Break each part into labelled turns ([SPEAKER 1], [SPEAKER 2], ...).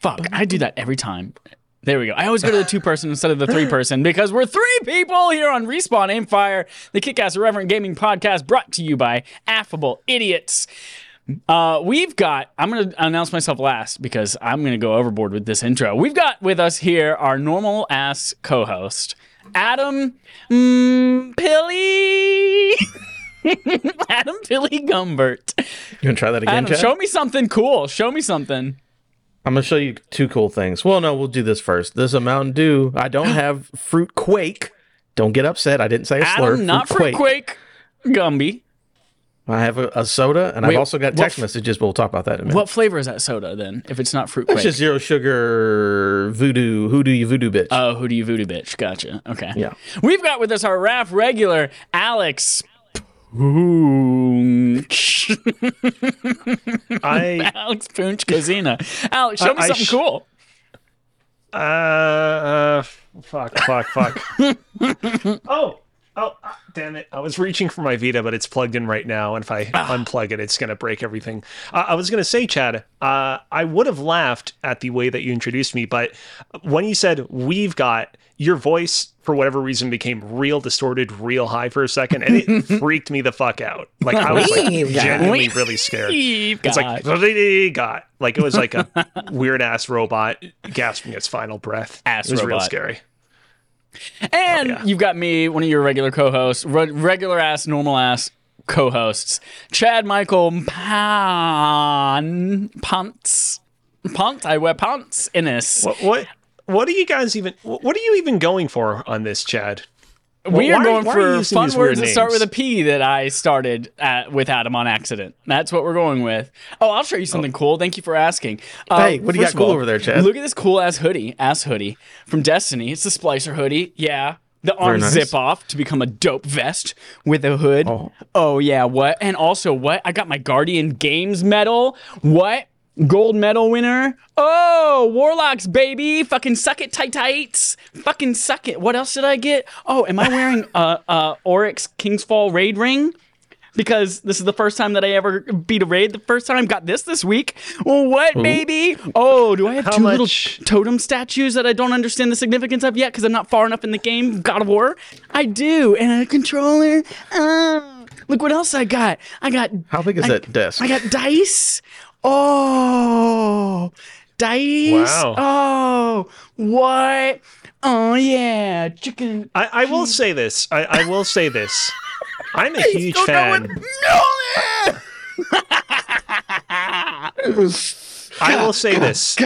[SPEAKER 1] Fuck, I do that every time. There we go. I always go to the two person instead of the three person because we're three people here on Respawn Aimfire, the Kick-Ass Irreverent Gaming Podcast brought to you by Affable Idiots. Uh, we've got, I'm going to announce myself last because I'm going to go overboard with this intro. We've got with us here our normal ass co host, Adam mm, Pilly. Adam Pilly Gumbert.
[SPEAKER 2] You want to try that again,
[SPEAKER 1] Adam,
[SPEAKER 2] Chad?
[SPEAKER 1] show me something cool. Show me something.
[SPEAKER 2] I'm going to show you two cool things. Well, no, we'll do this first. This is a Mountain Dew. I don't have Fruit Quake. Don't get upset. I didn't say a slur.
[SPEAKER 1] Adam, not Fruit Quake. Gumby.
[SPEAKER 2] I have a, a soda, and
[SPEAKER 1] Wait,
[SPEAKER 2] I've also got text
[SPEAKER 1] f-
[SPEAKER 2] messages, but we'll talk about that in a minute.
[SPEAKER 1] What flavor is that soda then? If it's not Fruit
[SPEAKER 2] It's
[SPEAKER 1] Quake.
[SPEAKER 2] just zero sugar voodoo, hoodoo, you voodoo bitch.
[SPEAKER 1] Oh, who do you voodoo bitch? Gotcha. Okay.
[SPEAKER 2] Yeah.
[SPEAKER 1] We've got with us our RAF regular, Alex.
[SPEAKER 3] I
[SPEAKER 1] Alex Poonch Cozina. Alex, show me
[SPEAKER 3] I- I
[SPEAKER 1] something
[SPEAKER 3] sh-
[SPEAKER 1] cool.
[SPEAKER 3] uh, uh fuck fuck fuck. oh. Oh, ah, damn it. I was reaching for my Vita, but it's plugged in right now. And if I unplug it, it's going to break everything. Uh, I was going to say, Chad, uh, I would have laughed at the way that you introduced me, but when you said we've got, your voice, for whatever reason, became real distorted, real high for a second, and it freaked me the fuck out. Like, I was like genuinely really scared. It's like got like it was like a weird ass robot gasping its final breath.
[SPEAKER 1] Ass
[SPEAKER 3] it was real scary.
[SPEAKER 1] And oh,
[SPEAKER 3] yeah.
[SPEAKER 1] you've got me, one of your regular co-hosts, re- regular ass, normal ass co-hosts, Chad Michael Pan Pants. Pants, I wear pants in this.
[SPEAKER 3] What what what are you guys even? What are you even going for on this, Chad?
[SPEAKER 1] we
[SPEAKER 3] why
[SPEAKER 1] are going
[SPEAKER 3] why are you
[SPEAKER 1] for fun words that start with a P that I started at, with Adam on accident. That's what we're going with. Oh, I'll show you something cool. Thank you for asking. Uh,
[SPEAKER 2] Hey, what do you got cool over there, Chad?
[SPEAKER 1] Look at this cool ass hoodie, ass hoodie from Destiny. It's the Splicer hoodie. Yeah. The arms
[SPEAKER 2] nice.
[SPEAKER 1] zip off to become a dope vest with a hood.
[SPEAKER 2] Oh.
[SPEAKER 1] oh yeah, what? And also what? I got my Guardian Games medal. What? Gold medal winner. Oh, Warlocks, baby. Fucking suck it, tight tights. Fucking suck it. What else did I get? Oh, am I wearing a, a Oryx Kingsfall raid ring? Because this is the first time that I ever beat a raid. The first time got this this week. Well, what, baby? Oh, do I have
[SPEAKER 3] How
[SPEAKER 1] two little
[SPEAKER 3] much-
[SPEAKER 1] totem statues that I don't understand the significance of yet because I'm not far enough in the game? God of War. I do, and a controller. Oh, look what else I got. I got
[SPEAKER 2] How big is
[SPEAKER 1] I-
[SPEAKER 2] that desk?
[SPEAKER 1] I got dice. Oh, dice.
[SPEAKER 3] Wow.
[SPEAKER 1] Oh, what? Oh yeah, chicken.
[SPEAKER 3] I, I will say this. I, I will say this. I'm a huge fan. I will say this.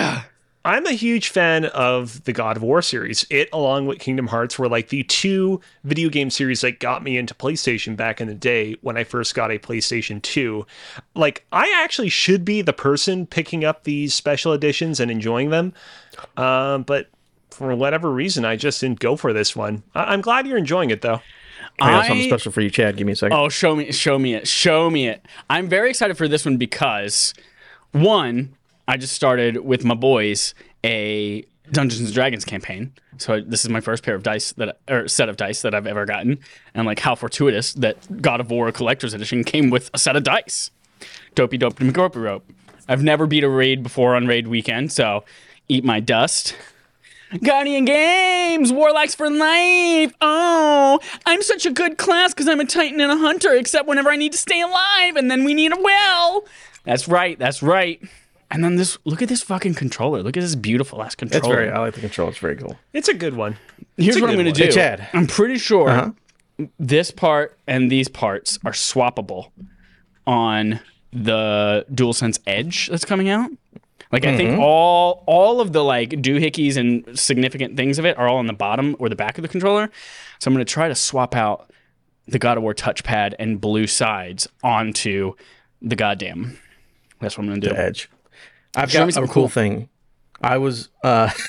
[SPEAKER 3] I'm a huge fan of the God of War series. It, along with Kingdom Hearts, were like the two video game series that got me into PlayStation back in the day when I first got a PlayStation 2. Like, I actually should be the person picking up these special editions and enjoying them. Um, but for whatever reason, I just didn't go for this one. I- I'm glad you're enjoying it, though.
[SPEAKER 2] I got something special for you, Chad. Give me a second.
[SPEAKER 1] Oh, show me, show me it, show me it. I'm very excited for this one because, one, I just started with my boys a Dungeons and Dragons campaign. So this is my first pair of dice that, or set of dice that I've ever gotten, and like how fortuitous that God of War Collector's Edition came with a set of dice. Dopey dope McGropey rope. I've never beat a raid before on raid weekend, so eat my dust. Guardian Games, Warlocks for life. Oh, I'm such a good class because I'm a Titan and a Hunter, except whenever I need to stay alive, and then we need a well. That's right, that's right. And then this, look at this fucking controller. Look at this beautiful ass controller.
[SPEAKER 2] it's very. I like the controller. It's very cool.
[SPEAKER 3] It's a good one.
[SPEAKER 1] Here's what I'm going to
[SPEAKER 3] one.
[SPEAKER 1] do.
[SPEAKER 2] Hey, Chad.
[SPEAKER 1] I'm pretty sure
[SPEAKER 2] Uh-huh.
[SPEAKER 1] this part and these parts are swappable on the DualSense Edge that's coming out. Like I
[SPEAKER 2] Mm-hmm.
[SPEAKER 1] think all all of the like doohickeys and significant things of it are all on the bottom or the back of the controller. So I'm going to try to swap out the God of War touchpad and blue sides onto the goddamn. That's what I'm going to do.
[SPEAKER 2] The edge. I've
[SPEAKER 1] Show
[SPEAKER 2] got a cool
[SPEAKER 1] cool.
[SPEAKER 2] thing. I was. uh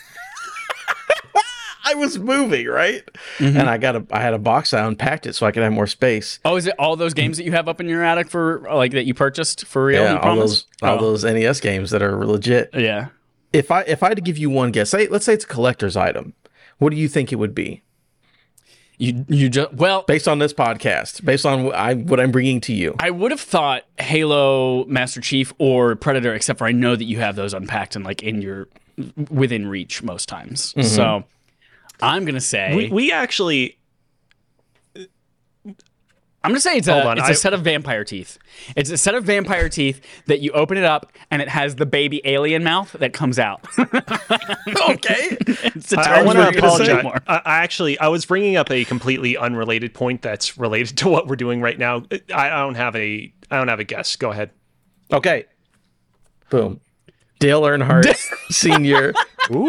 [SPEAKER 2] I was moving right,
[SPEAKER 1] Mm-hmm.
[SPEAKER 2] and I got a. I had a box. I unpacked it so I could have more space.
[SPEAKER 1] Oh, is it all those games that you have up in your attic for like that you purchased for real?
[SPEAKER 2] Yeah, all those all
[SPEAKER 1] Oh.
[SPEAKER 2] those NES games that are legit.
[SPEAKER 1] Yeah.
[SPEAKER 2] If I if I had to give you one guess, say let's say it's a collector's item, what do you think it would be?
[SPEAKER 1] You you just well,
[SPEAKER 2] Based on this podcast, based on what, I, what I'm bringing to you.
[SPEAKER 1] I would have thought Halo, Master Chief, or Predator, except for I know that you have those unpacked and like in your within reach most times. Mm-hmm. So I'm gonna say
[SPEAKER 3] We, we actually
[SPEAKER 1] I'm gonna say it's
[SPEAKER 3] Hold
[SPEAKER 1] a
[SPEAKER 3] on,
[SPEAKER 1] it's
[SPEAKER 3] I-
[SPEAKER 1] a set of vampire teeth. It's a set of vampire teeth that you open it up and it has the baby alien mouth that comes out.
[SPEAKER 2] okay.
[SPEAKER 1] it's a
[SPEAKER 3] I,
[SPEAKER 1] term
[SPEAKER 3] want to apologize.
[SPEAKER 1] more.
[SPEAKER 3] I, I actually I was bringing up a completely unrelated point that's related to what we're doing right now. I, I don't have a I don't have a guess. Go ahead.
[SPEAKER 2] Okay. Boom. Dale Earnhardt Senior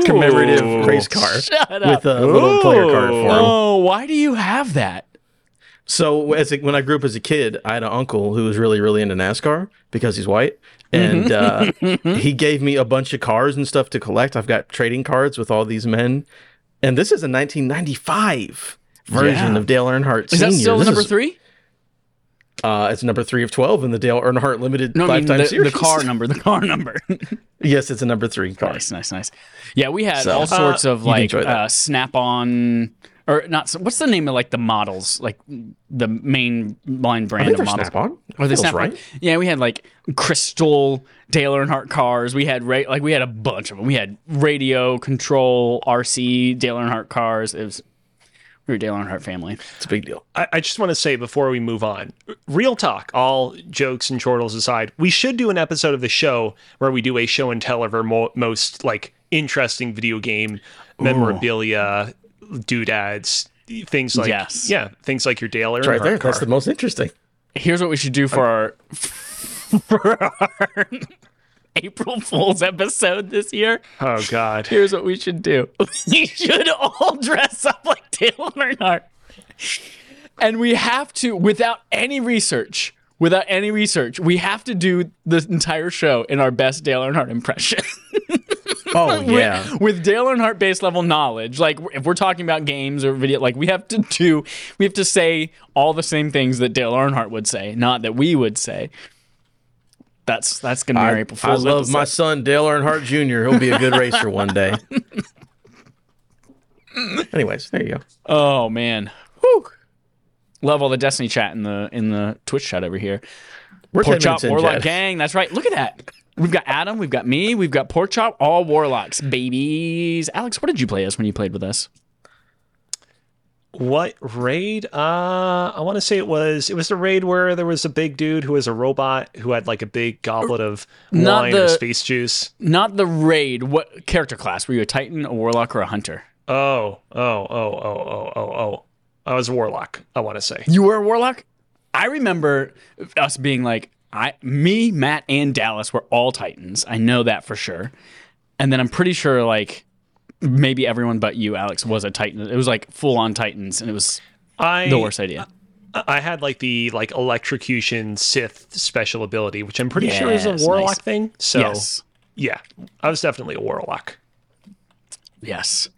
[SPEAKER 2] commemorative race car
[SPEAKER 1] Shut up.
[SPEAKER 2] with a little player card for him.
[SPEAKER 1] Oh, why do you have that?
[SPEAKER 2] So as a, when I grew up as a kid, I had an uncle who was really really into NASCAR because he's white, and uh, he gave me a bunch of cars and stuff to collect. I've got trading cards with all these men, and this is a 1995 version
[SPEAKER 1] Yeah.
[SPEAKER 2] of Dale Earnhardt
[SPEAKER 1] Is
[SPEAKER 2] Senior.
[SPEAKER 1] that still
[SPEAKER 2] This
[SPEAKER 1] number
[SPEAKER 2] is-
[SPEAKER 1] three?
[SPEAKER 2] Uh, it's number three of 12 in the Dale Earnhardt Limited
[SPEAKER 1] No, I mean the,
[SPEAKER 2] Series.
[SPEAKER 1] the car number. The car number.
[SPEAKER 2] yes, it's a number three car.
[SPEAKER 1] nice, nice, nice. Yeah, we had
[SPEAKER 2] So,
[SPEAKER 1] all sorts of like uh, Snap-on or not. What's the name of like the models? Like the main line brand of models.
[SPEAKER 2] Snap-on.
[SPEAKER 1] Or the
[SPEAKER 2] Feels
[SPEAKER 1] Snap
[SPEAKER 2] right.
[SPEAKER 1] Yeah, we had like Crystal Dale Earnhardt cars. We had ra- like we had a bunch of them. We had radio control RC Dale Earnhardt cars. It was we were Dale Earnhardt family.
[SPEAKER 2] It's a big deal.
[SPEAKER 3] I, I just want to say before we move on, real talk, all jokes and chortles aside, we should do an episode of the show where we do a show and tell of our mo- most like interesting video game memorabilia, doodads, things like
[SPEAKER 1] Yes.
[SPEAKER 3] yeah, things like your Dale Earnhardt
[SPEAKER 2] Right there.
[SPEAKER 3] car.
[SPEAKER 2] That's the most interesting.
[SPEAKER 1] Here's what we should do for our for our April Fool's episode this year.
[SPEAKER 3] oh God.
[SPEAKER 1] Here's what we should do. We should all dress up like Dale Earnhardt. And we have to, without any research, without any research, we have to do the entire show in our best Dale Earnhardt impression.
[SPEAKER 2] Oh yeah.
[SPEAKER 1] with, with Dale Earnhardt base level knowledge. Like if we're talking about games or video, like we have to do, we have to say all the same things that Dale Earnhardt would say, not that we would say. That's that's gonna be
[SPEAKER 2] I,
[SPEAKER 1] April
[SPEAKER 2] I love
[SPEAKER 1] episode.
[SPEAKER 2] my son Dale Earnhardt Jr. He'll be a good racer one day. Anyways, there you go.
[SPEAKER 1] Oh man, Whew. love all the Destiny chat in the in the Twitch chat over here.
[SPEAKER 2] We're
[SPEAKER 1] Pork
[SPEAKER 2] 10
[SPEAKER 1] Chop
[SPEAKER 2] minutes in,
[SPEAKER 1] Warlock
[SPEAKER 2] Jed.
[SPEAKER 1] Gang. That's right. Look at that. We've got Adam. We've got me. We've got Pork Chop. All Warlocks, babies. Alex, what did you play as when you played with us?
[SPEAKER 3] What raid? Uh, I want to say it was it was the raid where there was a big dude who was a robot who had like a big goblet of
[SPEAKER 1] Not
[SPEAKER 3] wine
[SPEAKER 1] the-
[SPEAKER 3] or space juice.
[SPEAKER 1] Not the raid. What character class were you? A Titan, a Warlock, or a Hunter?
[SPEAKER 3] Oh, oh, oh, oh, oh, oh, oh. I was a warlock. I want to say.
[SPEAKER 1] You were a Warlock. I remember us being like, I, me, Matt, and Dallas were all Titans. I know that for sure. And then I'm pretty sure like maybe everyone but you, Alex, was a Titan. It was like full on Titans, and it was
[SPEAKER 3] I
[SPEAKER 1] the worst idea.
[SPEAKER 3] I had like the like electrocution Sith special ability, which I'm pretty sure is a warlock
[SPEAKER 1] nice.
[SPEAKER 3] thing. So
[SPEAKER 1] yes.
[SPEAKER 3] yeah, I was definitely a warlock.
[SPEAKER 1] Yes.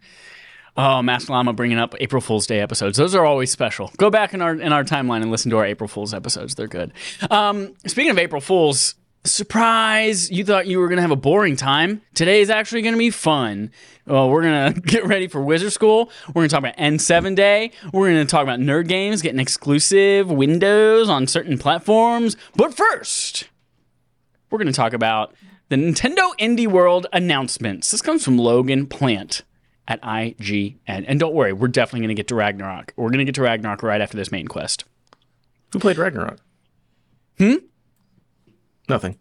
[SPEAKER 1] Oh, Mask Llama bringing up April Fool's Day episodes. Those are always special. Go back in our in our timeline and listen to our April Fool's episodes. They're good. Um, speaking of April Fools, surprise! You thought you were gonna have a boring time. Today is actually gonna be fun. Well, we're gonna get ready for Wizard School. We're gonna talk about N7 Day. We're gonna talk about nerd games getting exclusive windows on certain platforms. But first, we're going to talk about the Nintendo Indie World announcements. This comes from Logan Plant at IGN. And don't worry, we're definitely going to get to Ragnarok. We're going to get to Ragnarok right after this main quest.
[SPEAKER 2] Who played Ragnarok? Hmm? Nothing.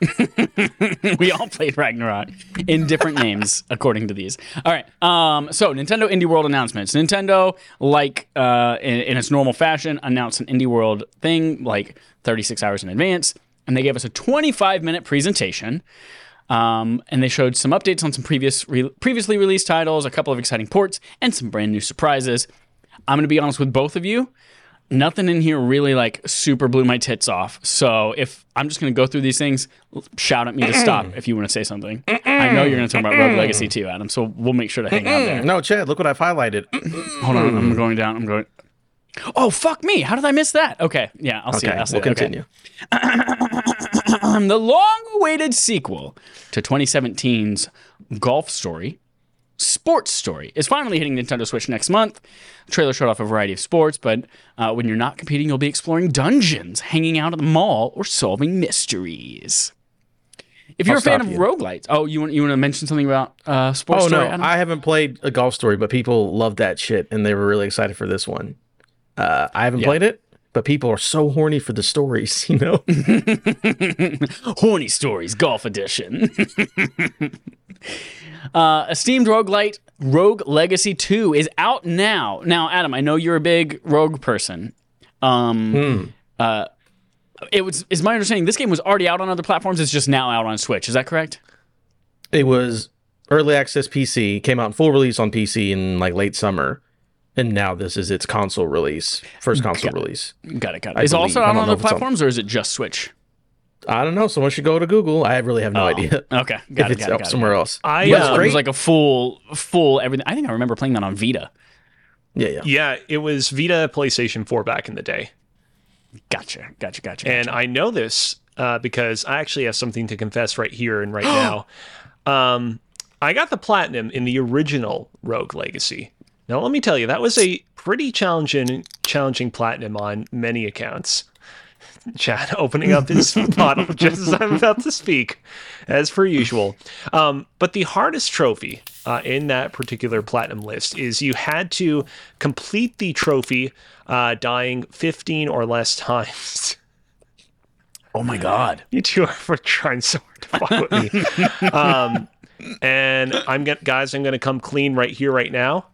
[SPEAKER 1] we all played Ragnarok in different names according to these. All right. Um, so Nintendo Indie World announcements. Nintendo, like uh, in, in its normal fashion, announced an Indie World thing like 36 hours in advance, and they gave us a 25 minute presentation. Um, and they showed some updates on some previous re- previously released titles, a couple of exciting ports, and some brand new surprises. I'm going to be honest with both of you. Nothing in here really like super blew my tits off. So if I'm just going to go through these things, shout at me to stop if you want to say something. I know you're going to talk about Rogue Legacy too, Adam. So we'll make sure to hang out there.
[SPEAKER 2] No, Chad, look what I've highlighted.
[SPEAKER 1] Hold on, I'm going down. I'm going. Oh fuck me! How did I miss that? Okay, yeah, I'll see.
[SPEAKER 2] Okay,
[SPEAKER 1] I'll see
[SPEAKER 2] we'll
[SPEAKER 1] it. Okay. Um, the long-awaited sequel to 2017's Golf Story Sports Story is finally hitting Nintendo Switch next month. The trailer showed off a variety of sports, but uh, when you're not competing, you'll be exploring dungeons, hanging out at the mall, or solving mysteries. If you're
[SPEAKER 2] I'll
[SPEAKER 1] a fan of
[SPEAKER 2] you.
[SPEAKER 1] roguelites, oh, you want you want to mention something about uh, Sports
[SPEAKER 2] Oh
[SPEAKER 1] Story?
[SPEAKER 2] no,
[SPEAKER 1] Adam?
[SPEAKER 2] I haven't played a golf story, but people love that shit, and they were really excited for this one. Uh, I haven't played it, but people are so horny for the stories. You know,
[SPEAKER 1] Horny Stories Golf Edition. uh, esteemed roguelite Rogue Legacy 2 is out now. Now, Adam, I know you're a big Rogue person. Um, uh, it was is my understanding this game was already out on other platforms. It's just now out on Switch. Is that correct?
[SPEAKER 2] it was early access PC, came out in full release on PC in like late summer, and now this is its console release, first console release.
[SPEAKER 1] Got it. Got it.
[SPEAKER 2] I
[SPEAKER 1] Is it also out on other
[SPEAKER 2] if it's on-
[SPEAKER 1] platforms, or is it just Switch?
[SPEAKER 2] I don't know. Someone should go to Google. I really have no idea
[SPEAKER 1] Okay,
[SPEAKER 2] if
[SPEAKER 1] Oh, got it.
[SPEAKER 2] it's
[SPEAKER 1] Got it,
[SPEAKER 2] out
[SPEAKER 1] it.
[SPEAKER 2] somewhere else.
[SPEAKER 3] I
[SPEAKER 1] Yeah, it was like a full, full everything. I think I remember playing that on Vita.
[SPEAKER 2] Yeah, yeah.
[SPEAKER 3] yeah, it was Vita, PlayStation 4 back in the day.
[SPEAKER 1] Gotcha. Gotcha. Gotcha.
[SPEAKER 3] And I know this uh, because I actually have something to confess right here and right now. Um, I got the platinum in the original Rogue Legacy. Now, let me tell you, that was a pretty challenging, challenging platinum on many accounts. Chad opening up his bottle just as I'm about to speak, as per usual. Um, but the hardest trophy uh, in that particular platinum list is you had to complete the trophy uh, dying 15 or less times.
[SPEAKER 1] oh my god.
[SPEAKER 3] You two are for trying so hard to fuck with me. um, and I'm gonna, guys, I'm gonna come clean right here, right now.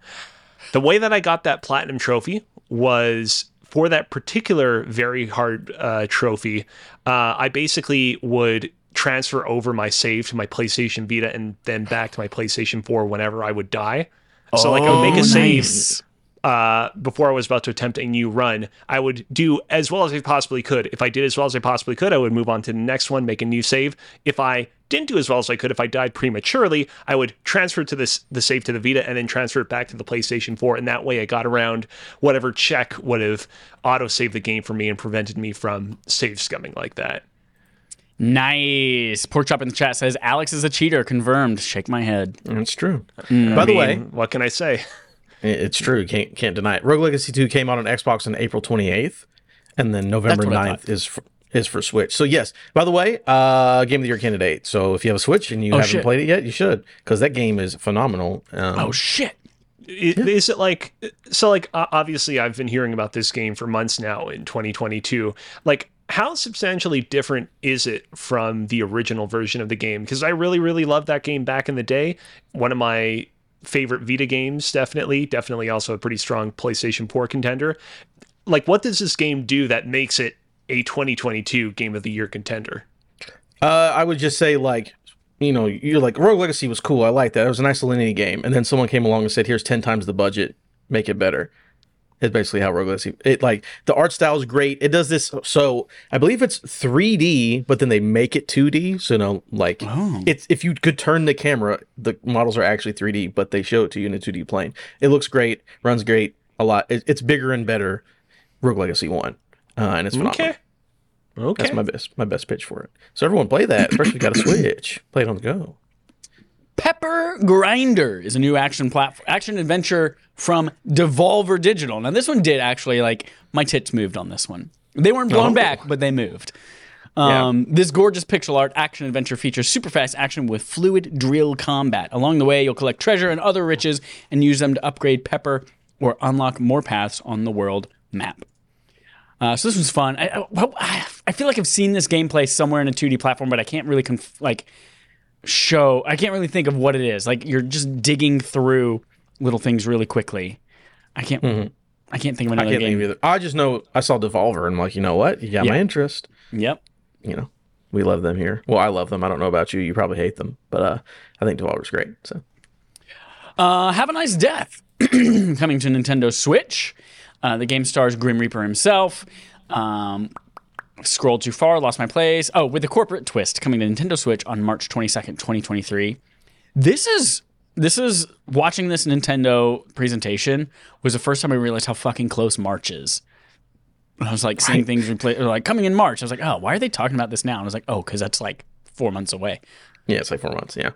[SPEAKER 3] The way that I got that platinum trophy was for that particular very hard uh, trophy. Uh, I basically would transfer over my save to my PlayStation Vita and then back to my PlayStation 4 whenever I would die. So like I would make
[SPEAKER 1] Oh,
[SPEAKER 3] a save
[SPEAKER 1] nice.
[SPEAKER 3] Uh, before I was about to attempt a new run, I would do as well as I possibly could. If I did as well as I possibly could, I would move on to the next one, make a new save. If I didn't do as well as I could, if I died prematurely, I would transfer to this the save to the Vita and then transfer it back to the PlayStation 4. And that way, I got around whatever check would have auto saved the game for me and prevented me from save scumming like that.
[SPEAKER 1] Nice. Pork chop in the chat says Alex is a cheater. Confirmed. Shake my head.
[SPEAKER 2] It's true.
[SPEAKER 1] Mm.
[SPEAKER 2] By
[SPEAKER 3] I
[SPEAKER 2] the
[SPEAKER 3] mean,
[SPEAKER 2] way,
[SPEAKER 3] what can I say?
[SPEAKER 2] It- it's true. Can't can't deny it. Rogue Legacy 2 came out on Xbox on April 28th, and then November
[SPEAKER 1] That's
[SPEAKER 2] 9th is for, is for Switch. So yes. By the way, uh, Game of the Year candidate. So if you have a Switch and you haven't
[SPEAKER 1] Oh, shit.
[SPEAKER 2] played it yet, you should because that game is phenomenal. Um,
[SPEAKER 1] Oh shit.
[SPEAKER 3] I- Is it like so? Like obviously, I've been hearing about this game for months now in 2022. Like, how substantially different is it from the original version of the game? Because I really, really loved that game back in the day. One of my favorite Vita games, definitely, definitely also a pretty strong PlayStation 4 contender. Like, what does this game do that makes it a 2022 Game of the Year contender?
[SPEAKER 2] Uh, I would just say like, you know, you're like Rogue Legacy was cool. I like that. It was a nice little game. And then someone came along and said, "Here's ten times the budget. Make it better." It's basically how Rogue Legacy. It like the art style is great. It does this. So I believe it's 3D, but then they make it 2D. So you know, like
[SPEAKER 1] Oh.
[SPEAKER 2] it's if you could turn the camera, the models are actually 3D, but they show it to you in a 2D plane. It looks great. Runs great. A lot. It, it's bigger and better. Rogue Legacy One, uh, and it's phenomenal.
[SPEAKER 3] Okay. Okay.
[SPEAKER 2] That's my best my best pitch for it. So everyone play that, especially if you got a Switch. Play it on the go.
[SPEAKER 1] Pepper Grinder is a new action platform, action adventure from Devolver Digital. Now, this one did actually like my tits moved on this one. They weren't blown
[SPEAKER 2] Oh.
[SPEAKER 1] back, but they moved. Um, This gorgeous pixel art action adventure features super fast action with fluid drill combat. Along the way, you'll collect treasure and other riches and use them to upgrade Pepper or unlock more paths on the world map. Uh, so this was fun. I, I, I feel like I've seen this gameplay somewhere in a 2D platform, but I can't really conf- like show. I can't really think of what it is. Like you're just digging through little things really quickly. I can't. I can't think of
[SPEAKER 2] I
[SPEAKER 1] another
[SPEAKER 2] can't
[SPEAKER 1] game.
[SPEAKER 2] think of either. I just know I saw Devolver and I'm like, you know what? You got my interest.
[SPEAKER 1] Yep.
[SPEAKER 2] You know, we love them here. Well, I love them. I don't know about you. You probably hate them, but uh, I think Devolver's great. So
[SPEAKER 1] Uh, Have a nice death. Coming to Nintendo Switch. Uh, the game stars Grim Reaper himself. Um, scrolled too far, lost my place. Oh, with a corporate twist coming to Nintendo Switch on March 22nd, 2023. This is this is watching this Nintendo presentation was the first time I realized how fucking close March is. I was like seeing things replay, like coming in March. I was like, oh, why are they talking about this now? And I was like, oh, because that's like four months away.
[SPEAKER 2] yeah, it's like four months. Yeah.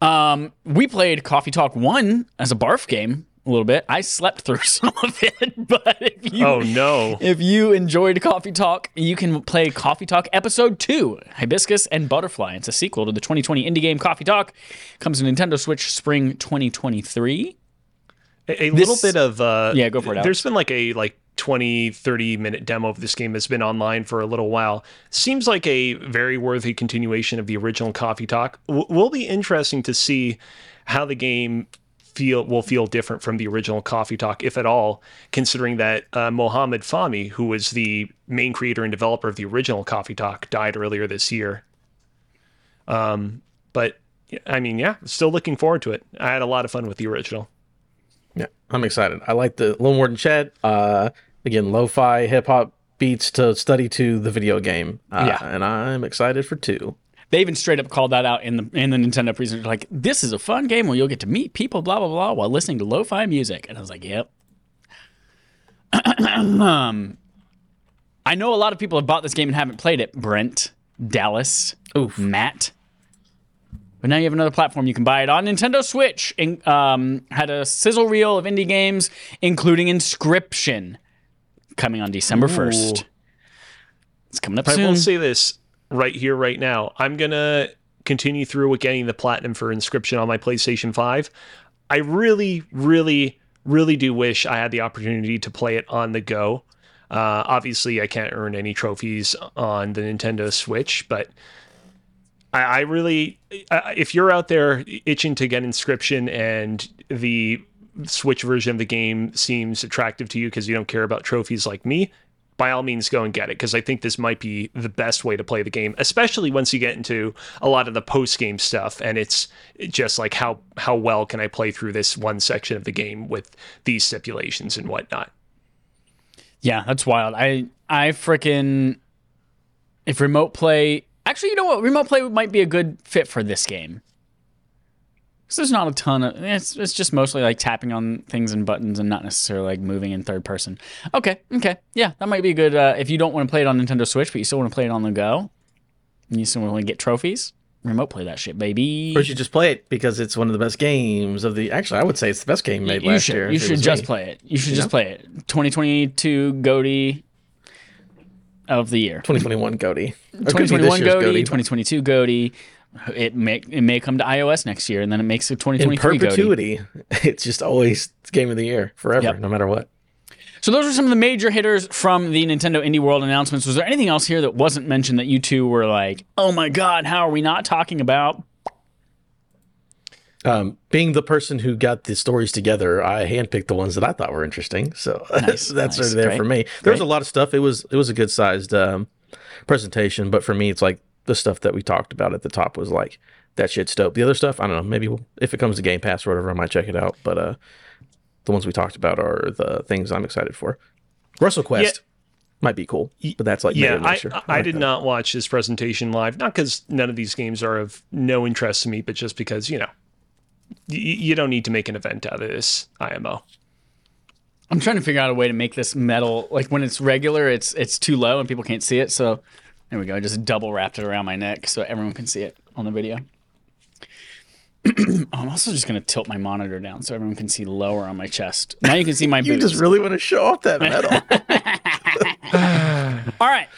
[SPEAKER 1] Um, we played Coffee Talk One as a barf game a little bit. I slept through some of it, but if you
[SPEAKER 3] Oh no.
[SPEAKER 1] if you enjoyed Coffee Talk, you can play Coffee Talk Episode 2, Hibiscus and Butterfly. It's a sequel to the 2020 indie game Coffee Talk. Comes to Nintendo Switch spring 2023.
[SPEAKER 3] A, a little bit of uh
[SPEAKER 1] Yeah, go for it, Alex.
[SPEAKER 3] There's been like a like 20 30 minute demo of this game that's been online for a little while. Seems like a very worthy continuation of the original Coffee Talk. W- will be interesting to see how the game feel will feel different from the original Coffee Talk, if at all, considering that uh, Mohammad Fahmi, who was the main creator and developer of the original Coffee Talk, died earlier this year. Um, but I mean, yeah, still looking forward to it. I had a lot of fun with the original.
[SPEAKER 2] Yeah, I'm excited. I like the little more than Chad. Uh, again, lo-fi hip hop beats to study to the video game. Uh,
[SPEAKER 1] Yeah.
[SPEAKER 2] and I'm excited for two.
[SPEAKER 1] They even straight up called that out in the in the Nintendo presentation. Like, this is a fun game where you'll get to meet people, blah blah blah, while listening to lo-fi music. And I was like, yep. um, I know a lot of people have bought this game and haven't played it. Brent, Dallas,
[SPEAKER 2] Oof.
[SPEAKER 1] Matt. But now you have another platform you can buy it on. Nintendo Switch in, um, had a sizzle reel of indie games, including Inscryption, coming on December first. It's coming up
[SPEAKER 3] I
[SPEAKER 1] soon.
[SPEAKER 3] will say this right here, right now. I'm gonna continue through with getting the platinum for Inscryption on my PlayStation 5. I really, really, really do wish I had the opportunity to play it on the go. Uh, obviously, I can't earn any trophies on the Nintendo Switch, but I, really, if you're out there itching to get Inscryption and the Switch version of the game seems attractive to you because you don't care about trophies like me, by all means go and get it because I think this might be the best way to play the game, especially once you get into a lot of the post game stuff and it's just like how how well can I play through this one section of the game with these stipulations and whatnot.
[SPEAKER 1] Yeah, that's wild. I I freaking if remote play actually you know what remote play might be a good fit for this game. There's not a ton of it's it's just mostly like tapping on things and buttons and not necessarily like moving in third person. Okay, okay, yeah, that might be good uh, if you don't want to play it on Nintendo Switch but you still want to play it on the go. And you still want to get trophies. Remote play that shit, baby.
[SPEAKER 2] Or you should just play it because it's one of the best games of the. Actually, I would say it's the best game made
[SPEAKER 1] you
[SPEAKER 2] last
[SPEAKER 1] should
[SPEAKER 2] year.
[SPEAKER 1] you should just
[SPEAKER 2] me.
[SPEAKER 1] play it. You should just play it. 2022 Goaty of the year.
[SPEAKER 2] 2021 Goaty. Or it could be
[SPEAKER 1] 2021
[SPEAKER 2] this
[SPEAKER 1] Goaty, 2022 Goaty. It may it may come to iOS next year, and then it makes it 2023
[SPEAKER 2] In perpetuity, it's just always game of the year forever,
[SPEAKER 1] Yep.
[SPEAKER 2] no matter what.
[SPEAKER 1] So those are some of the major hitters from the Nintendo Indie World announcements. Was there anything else here that wasn't mentioned that you two were like, "Oh my god, how are we not talking about?"
[SPEAKER 2] Um, being the person who got the stories together, I handpicked the ones that I thought were interesting. So
[SPEAKER 1] Nice,
[SPEAKER 2] that's
[SPEAKER 1] nice,
[SPEAKER 2] there
[SPEAKER 1] great,
[SPEAKER 2] for me. There was a lot of stuff. It was it was a good sized um, presentation, but for me, it's like the stuff that we talked about at the top was like that shit's dope. The other stuff, I don't know. Maybe we'll, if it comes to Game Pass or whatever, I might check it out. But uh, the ones we talked about are the things I'm excited for. Russell Quest might be cool, but that's like
[SPEAKER 3] Yeah,
[SPEAKER 2] later
[SPEAKER 3] I. I,
[SPEAKER 2] like
[SPEAKER 3] did
[SPEAKER 2] that.
[SPEAKER 3] not watch this presentation live, not because none of these games are of no interest to me, but just because, you know, y- you don't need to make an event out of this IMO.
[SPEAKER 1] I'm trying to figure out a way to make this metal like when it's regular, it's it's too low and people can't see it. So there we go. I just double wrapped it around my neck so everyone can see it on the video. I'm also just gonna tilt my monitor down so everyone can see lower on my chest. Now you can see my
[SPEAKER 2] You
[SPEAKER 1] boobs.
[SPEAKER 2] just really want to show off that metal.
[SPEAKER 1] All right.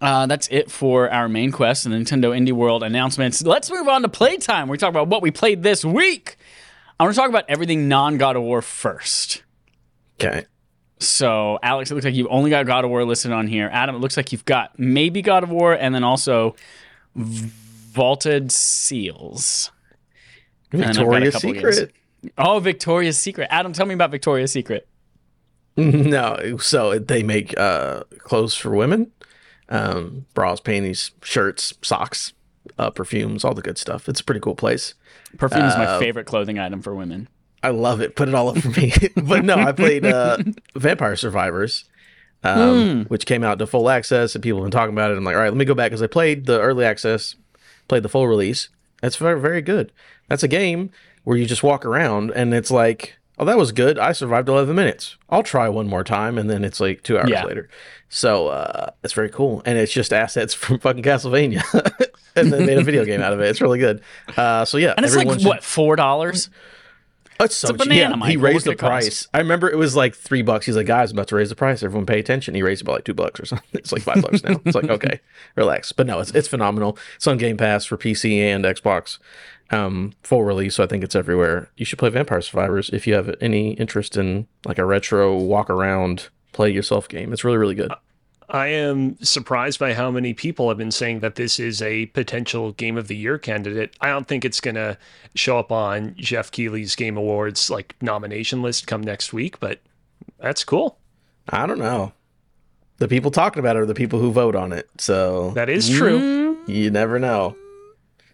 [SPEAKER 1] Uh, that's it for our main quest and Nintendo Indie World announcements. Let's move on to playtime. We talk about what we played this week. I want to talk about everything non God of War first.
[SPEAKER 2] okay.
[SPEAKER 1] So, Alex, it looks like you've only got God of War listed on here. Adam, it looks like you've got maybe God of War and then also Vaulted Seals. then I've got a
[SPEAKER 2] Victoria's Secret.
[SPEAKER 1] Oh, Victoria's Secret. Adam, tell me about Victoria's Secret.
[SPEAKER 2] No, so they make uh, clothes for women, um, bras, panties, shirts, socks, uh, perfumes, all the good stuff. It's a pretty cool place.
[SPEAKER 1] Perfume is
[SPEAKER 2] Uh,
[SPEAKER 1] my favorite clothing item for women.
[SPEAKER 2] I love it. Put it all over me. but no, I played uh, Vampire Survivors, um, which came out to full access, and people have been talking about it. I'm like, all right, let me go back because I played the early access, played the full release. That's very, very good. That's a game where you just walk around, and it's like oh, that was good. I survived 11 minutes. I'll try one more time. And then it's like two hours
[SPEAKER 1] Yeah.
[SPEAKER 2] later. So uh, it's very cool. And it's just assets from fucking Castlevania. and then made a video game out of it. It's really good. Uh, so yeah.
[SPEAKER 1] And it's like
[SPEAKER 2] should-
[SPEAKER 1] what four dollars?
[SPEAKER 2] It's so
[SPEAKER 1] a banana,
[SPEAKER 2] Yeah,
[SPEAKER 1] Mike.
[SPEAKER 2] he raised the
[SPEAKER 1] it cost?
[SPEAKER 2] price. I remember it was like three bucks. He's like, guys, I'm about to raise the price. Everyone pay attention. He raised it by like two bucks or something. It's like five bucks now. It's like, okay, relax. But no, it's it's phenomenal. It's on Game Pass for PC and Xbox. Um, full release, so I think it's everywhere. You should play Vampire Survivors if you have any interest in like a retro walk around play yourself game. It's really, really good.
[SPEAKER 3] I am surprised by how many people have been saying that this is a potential Game of the Year candidate. I don't think it's going to show up on Geoff Keighley's Game Awards like nomination list come next week, but that's cool.
[SPEAKER 2] I don't know. The people talking about it are the people who vote on it. So
[SPEAKER 3] That is true.
[SPEAKER 2] you never know.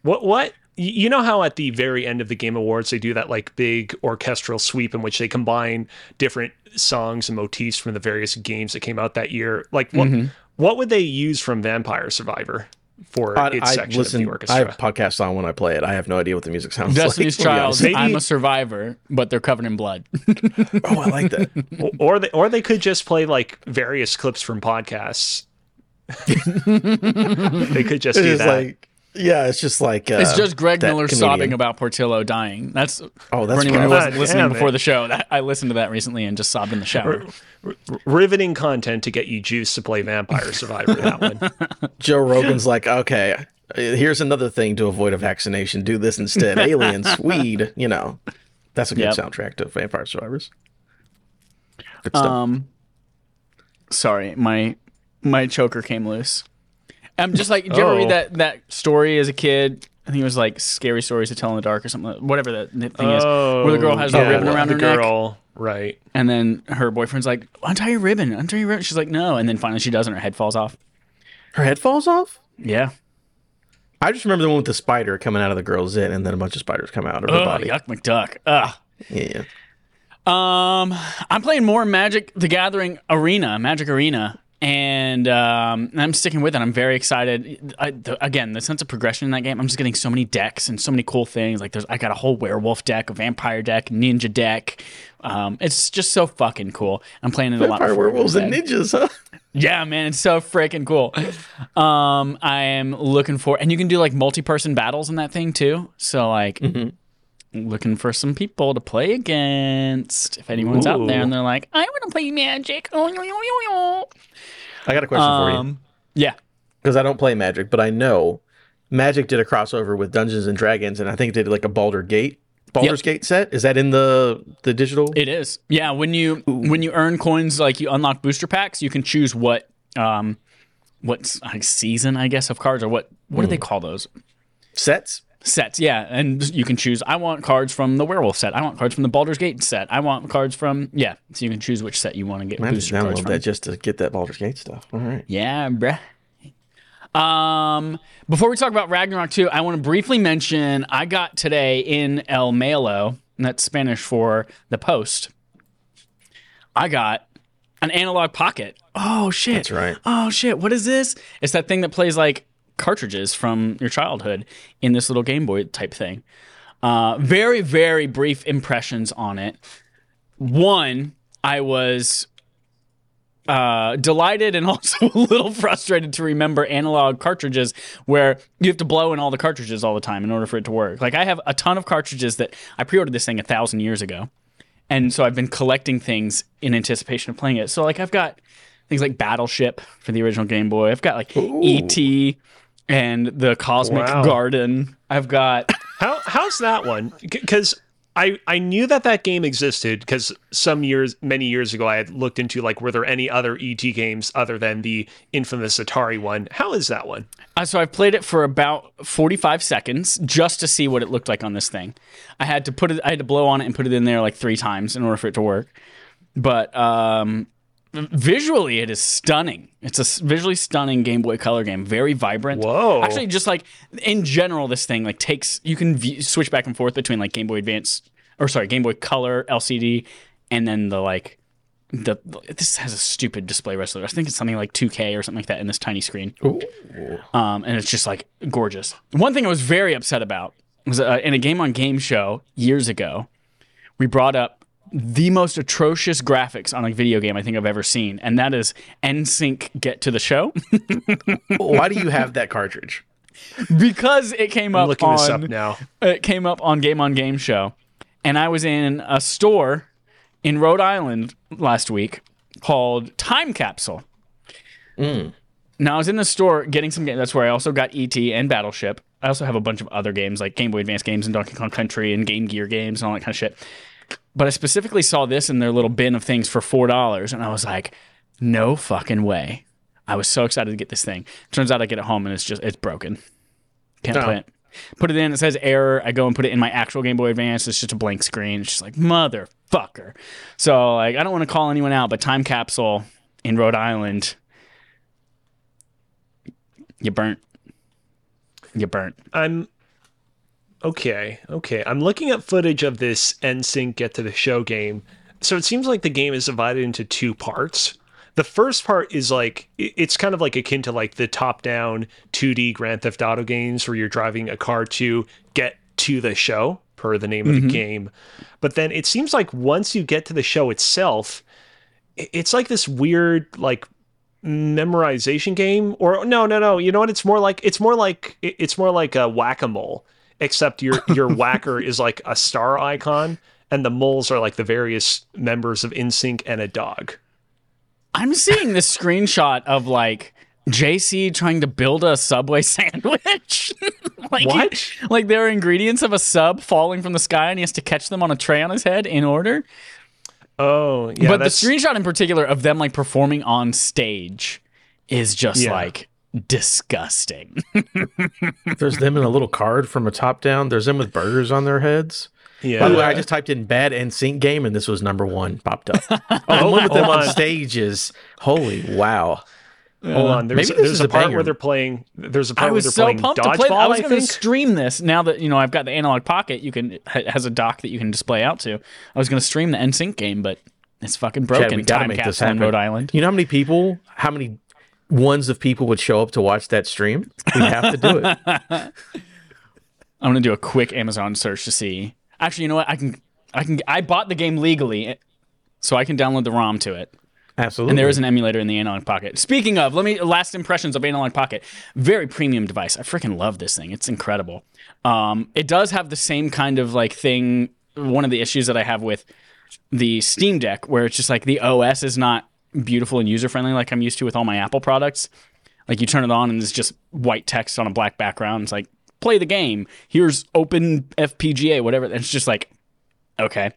[SPEAKER 3] What what you know how at the very end of the Game Awards they do that like big orchestral sweep in which they combine different songs and motifs from the various games that came out that year. Like what mm-hmm. what would they use from Vampire Survivor for
[SPEAKER 2] I,
[SPEAKER 3] its
[SPEAKER 2] I
[SPEAKER 3] section
[SPEAKER 2] listen.
[SPEAKER 3] of the orchestra.
[SPEAKER 2] I have podcasts on when I play it. I have no idea what the music sounds
[SPEAKER 1] Destiny's
[SPEAKER 2] like. to be
[SPEAKER 1] Child.
[SPEAKER 3] Maybe-
[SPEAKER 1] I'm a survivor, but they're covered in blood.
[SPEAKER 2] Oh, I like that.
[SPEAKER 3] O- or they or they could just play like various clips from podcasts. they could just
[SPEAKER 2] It's
[SPEAKER 3] do that.
[SPEAKER 2] like, yeah, it's just like uh,
[SPEAKER 1] It's just Greg Miller
[SPEAKER 2] comedian.
[SPEAKER 1] sobbing about Portillo dying. That's
[SPEAKER 2] Oh, that's
[SPEAKER 1] for anyone who wasn't
[SPEAKER 3] God
[SPEAKER 1] listening
[SPEAKER 3] damn
[SPEAKER 1] before
[SPEAKER 3] it.
[SPEAKER 1] the show. That, I listened to that recently and just sobbed in the shower.
[SPEAKER 3] R- riveting content to get you juiced to play Vampire Survivor. That one.
[SPEAKER 2] Joe Rogan's like, okay, uh, here's another thing to avoid a vaccination. Do this instead. Aliens, weed. You know, that's a good
[SPEAKER 1] Yep.
[SPEAKER 2] soundtrack to Vampire Survivors. Good stuff.
[SPEAKER 1] Um, sorry, my my choker came loose. I'm just like, did you ever
[SPEAKER 3] Oh.
[SPEAKER 1] read that that story as a kid? I think it was like scary stories to tell in the dark or something. Whatever that thing is, where the girl has the
[SPEAKER 3] Oh, yeah,
[SPEAKER 1] ribbon around
[SPEAKER 3] the
[SPEAKER 1] her neck,
[SPEAKER 3] girl, right?
[SPEAKER 1] and then her boyfriend's like, "Untie your ribbon, untie your ribbon." She's like, "No," and then finally she does, and her head falls off.
[SPEAKER 2] Her head falls off.
[SPEAKER 1] Yeah.
[SPEAKER 2] I just remember the one with the spider coming out of the girl's zit, and then a bunch of spiders come out of her
[SPEAKER 1] Oh,
[SPEAKER 2] body.
[SPEAKER 1] yuck, McDuck. Ugh.
[SPEAKER 2] Yeah.
[SPEAKER 1] Um, I'm playing more Magic: The Gathering Arena, Magic Arena, and um, I'm sticking with it. I'm very excited. I, the, again, the sense of progression in that game. I'm just getting so many decks and so many cool things. Like there's, I got a whole werewolf deck, a vampire deck, ninja deck. Um, it's just so fucking cool. I'm playing it a lot.
[SPEAKER 2] Vampire
[SPEAKER 1] before I go to
[SPEAKER 2] werewolves and ninjas, huh?
[SPEAKER 1] Yeah, man, it's so freaking cool. Um, I am looking for, and you can do like multi-person battles in that thing too. So like, looking for some people to play against. If anyone's out there and they're like, I want to play Magic.
[SPEAKER 2] I got a question for you
[SPEAKER 1] Um, yeah,
[SPEAKER 2] because I don't play Magic, but I know Magic did a crossover with Dungeons and Dragons, and I think it did like a Baldur Gate, Baldur's Gate set. Is that in the the digital?
[SPEAKER 1] it is. Yeah, when you when you earn coins, like you unlock booster packs, you can choose what um, what like, season, I guess, of cards or what what do they call those?
[SPEAKER 2] Sets?
[SPEAKER 1] Sets. Yeah and you can choose i want cards from the werewolf set. I want cards from the Baldur's gate set. I want cards from yeah so you can choose which set you want to get
[SPEAKER 2] I just
[SPEAKER 1] booster cards
[SPEAKER 2] download
[SPEAKER 1] from.
[SPEAKER 2] that just to get that Baldur's Gate stuff. All right.
[SPEAKER 1] yeah bruh. Um before we talk about ragnarok 2 i want to briefly mention i got today in el mailo and that's spanish for the post. I got an analog pocket. Oh shit.
[SPEAKER 2] That's right.
[SPEAKER 1] oh shit, what is this? It's that thing that plays like cartridges from your childhood in this little Game Boy type thing. Uh, very, very brief impressions on it. One, I was uh, delighted and also a little frustrated to remember analog cartridges where you have to blow in all the cartridges all the time in order for it to work. Like I have a ton of cartridges that I pre-ordered this thing a thousand years ago, and so I've been collecting things in anticipation of playing it. So like I've got things like Battleship for the original Game Boy. I've got like E.T. and the Cosmic
[SPEAKER 3] Wow.
[SPEAKER 1] Garden. I've got
[SPEAKER 3] How how's that one? Because I I knew that that game existed because some years, many years ago, I had looked into like were there any other ET games other than the infamous Atari one? How is that one?
[SPEAKER 1] Uh, so I've played it for about 45 seconds just to see what it looked like on this thing. I had to put it, I had to blow on it and put it in there like three times in order for it to work. But um, visually, it is stunning. It's a visually stunning Game Boy Color game, very vibrant.
[SPEAKER 3] Whoa.
[SPEAKER 1] Actually, just like in general, this thing like takes you can view, switch back and forth between like Game Boy Advance or sorry, Game Boy Color LCD, and then the like the this has a stupid display resolution. I think it's something like 2K or something like that in this tiny screen um, and it's just like gorgeous. One thing I was very upset about was uh, in a game on game show years ago. We brought up the most atrocious graphics on a video game I think I've ever seen, and that is NSYNC Get to the Show
[SPEAKER 2] Why do you have that cartridge?
[SPEAKER 1] because it came
[SPEAKER 3] I'm
[SPEAKER 1] up
[SPEAKER 3] looking
[SPEAKER 1] on
[SPEAKER 3] this up now.
[SPEAKER 1] it came up on Game on Game Show, and I was in a store in Rhode Island last week called Time Capsule. Mm. Now I was in the store getting some games. That's where I also got ET and Battleship. I also have a bunch of other games like Game Boy Advance games and Donkey Kong Country and Game Gear games and all that kind of shit. But I specifically saw this in their little bin of things for four dollars, and I was like, "No fucking way!" I was so excited to get this thing. Turns out I get it home and it's just it's broken. Can't
[SPEAKER 2] Oh.
[SPEAKER 1] play it. Put it in. It says error. I go and put it in my actual Game Boy Advance. It's just a blank screen. It's just like motherfucker. So like, I don't want to call anyone out, but Time Capsule in Rhode Island, you burnt. You burnt.
[SPEAKER 3] I'm okay. Okay, I'm looking at footage of this NSYNC Get to the Show game. So it seems like the game is divided into two parts. The first part is like it's kind of like akin to like the top-down 2D Grand Theft Auto games where you're driving a car to get to the show per the name of the mm-hmm. game. But then it seems like once you get to the show itself, it's like this weird like memorization game or no no no you know what it's more like it's more like it's more like a whack-a-mole except your your whacker is like a star icon and the moles are like the various members of NSYNC and a dog
[SPEAKER 1] I'm seeing this screenshot of like JC trying to build a Subway sandwich. like
[SPEAKER 3] What?
[SPEAKER 1] he- like there are ingredients of a sub falling from the sky, and he has to catch them on a tray on his head in order.
[SPEAKER 3] oh yeah
[SPEAKER 1] but the screenshot in particular of them like performing on stage is just
[SPEAKER 3] Yeah.
[SPEAKER 1] like disgusting.
[SPEAKER 2] There's them in a little card from a top down. There's them with burgers on their heads.
[SPEAKER 3] yeah
[SPEAKER 2] By the way, I just typed in bad NSYNC game and this was number one popped up. Oh, the one with them on
[SPEAKER 3] on.
[SPEAKER 2] stage is holy wow.
[SPEAKER 3] hold on there's,
[SPEAKER 2] maybe
[SPEAKER 3] there's a
[SPEAKER 2] a
[SPEAKER 3] part
[SPEAKER 2] banger.
[SPEAKER 3] where they're playing there's a part
[SPEAKER 1] I
[SPEAKER 3] where they're
[SPEAKER 1] so
[SPEAKER 3] playing
[SPEAKER 1] pumped to
[SPEAKER 3] dodgeball
[SPEAKER 1] play. I was going to stream this now that you know I've got the analog pocket. You can ha- has a dock that you can display out to. I was going to stream the NSYNC game, but it's fucking broken.
[SPEAKER 2] Chad, we gotta
[SPEAKER 1] Time
[SPEAKER 2] make this happen.
[SPEAKER 1] Rhode Island.
[SPEAKER 2] You know how many people, how many ones of people would show up to watch that stream? We have to do it.
[SPEAKER 1] I'm gonna do a quick Amazon search to see. Actually, you know what? I can, I can, I bought the game legally, so I can download the ROM to it.
[SPEAKER 2] Absolutely.
[SPEAKER 1] And there is an emulator in the Analog Pocket. Speaking of, let me last impressions of Analog Pocket. Very premium device. I freaking love this thing. It's incredible. Um, it does have the same kind of like thing. One of the issues that I have with the Steam Deck, where it's just like the OS is not beautiful and user friendly like I'm used to with all my Apple products. Like you turn it on and it's just white text on a black background. It's like play the game. Here's open FPGA, whatever. And it's just like okay.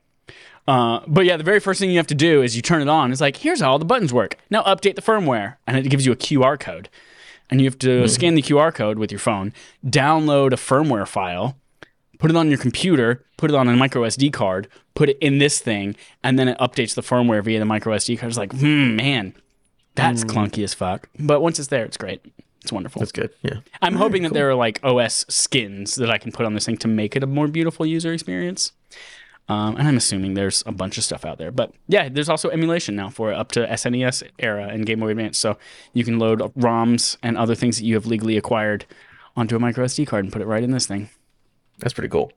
[SPEAKER 1] Uh, but yeah, the very first thing you have to do is you turn it on. It's like, here's how all the buttons work. Now update the firmware. And it gives you a QR code. And you have to scan the QR code with your phone, download a firmware file, put it on your computer, put it on a micro SD card, put it in this thing, and then it updates the firmware via the micro SD card. It's like, hmm, man, that's clunky as fuck. But once it's there, it's great. It's wonderful.
[SPEAKER 2] That's good. Yeah.
[SPEAKER 1] I'm hoping that there are like OS skins that I can put on this thing to make it a more beautiful user experience. Um, and I'm assuming there's a bunch of stuff out there. But yeah, there's also emulation now for up to SNES era and Game Boy Advance. So you can load ROMs and other things that you have legally acquired onto a micro SD card and put it right in this thing.
[SPEAKER 2] That's pretty cool.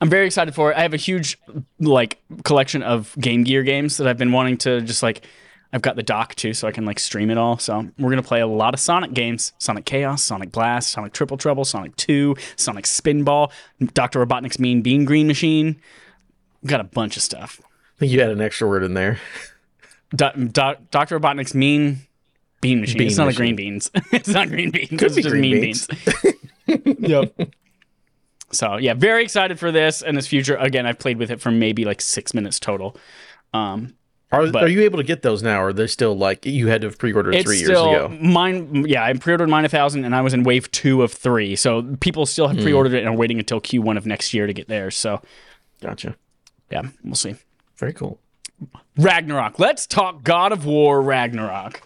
[SPEAKER 1] I'm very excited for it. I have a huge like collection of Game Gear games that I've been wanting to just like I've got the dock too, so I can like stream it all. So we're gonna play a lot of Sonic games: Sonic Chaos, Sonic Blast, Sonic Triple Trouble, Sonic Two, Sonic Spinball, Doctor Robotnik's Mean Bean Green Machine. Got a bunch of stuff.
[SPEAKER 2] I think you had an extra word in there.
[SPEAKER 1] Do- Do- Doctor Robotnik's Mean Bean Machine.
[SPEAKER 2] Bean
[SPEAKER 1] it's not a green beans. it's not green beans.
[SPEAKER 2] Could
[SPEAKER 1] it's
[SPEAKER 2] be
[SPEAKER 1] just
[SPEAKER 2] green
[SPEAKER 1] mean
[SPEAKER 2] beans.
[SPEAKER 1] beans. yep. So yeah, very excited for this and its future. Again, I've played with it for maybe like six minutes total. Um,
[SPEAKER 2] Are,
[SPEAKER 1] But-
[SPEAKER 2] are you able to get those now, or are they still like you had to have pre-ordered
[SPEAKER 1] it's
[SPEAKER 2] three
[SPEAKER 1] still
[SPEAKER 2] years ago?
[SPEAKER 1] mine. Yeah, I pre-ordered mine a thousand, and I was in wave two of three. So people still
[SPEAKER 2] Hmm.
[SPEAKER 1] have pre-ordered it and are waiting until Q1 of next year to get theirs. So
[SPEAKER 2] Gotcha.
[SPEAKER 1] yeah, we'll see.
[SPEAKER 2] Very cool.
[SPEAKER 1] Ragnarok. Let's talk God of War Ragnarok.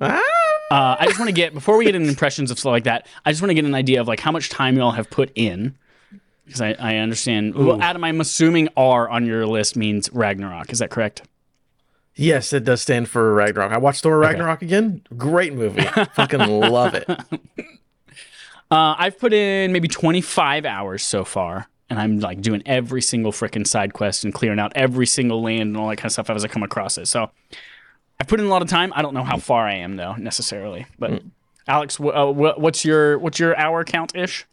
[SPEAKER 2] Ah,
[SPEAKER 1] Uh, I just want to get before we get into impressions of stuff like that. I just want to get an idea of like how much time y'all have put in, because I, I understand. Well, Adam, I'm assuming R on your list means Ragnarok. Is that correct?
[SPEAKER 2] yes, it does stand for Ragnarok. I watched Thor Ragnarok again. Great movie. Fucking love it.
[SPEAKER 1] Uh, I've put in maybe 25 hours so far and I'm like doing every single freaking side quest and clearing out every single land and all that kind of stuff as I come across it. So I put in a lot of time. I don't know how far I am though necessarily, but Alex, wh- uh, wh- what's your what's your hour count ish?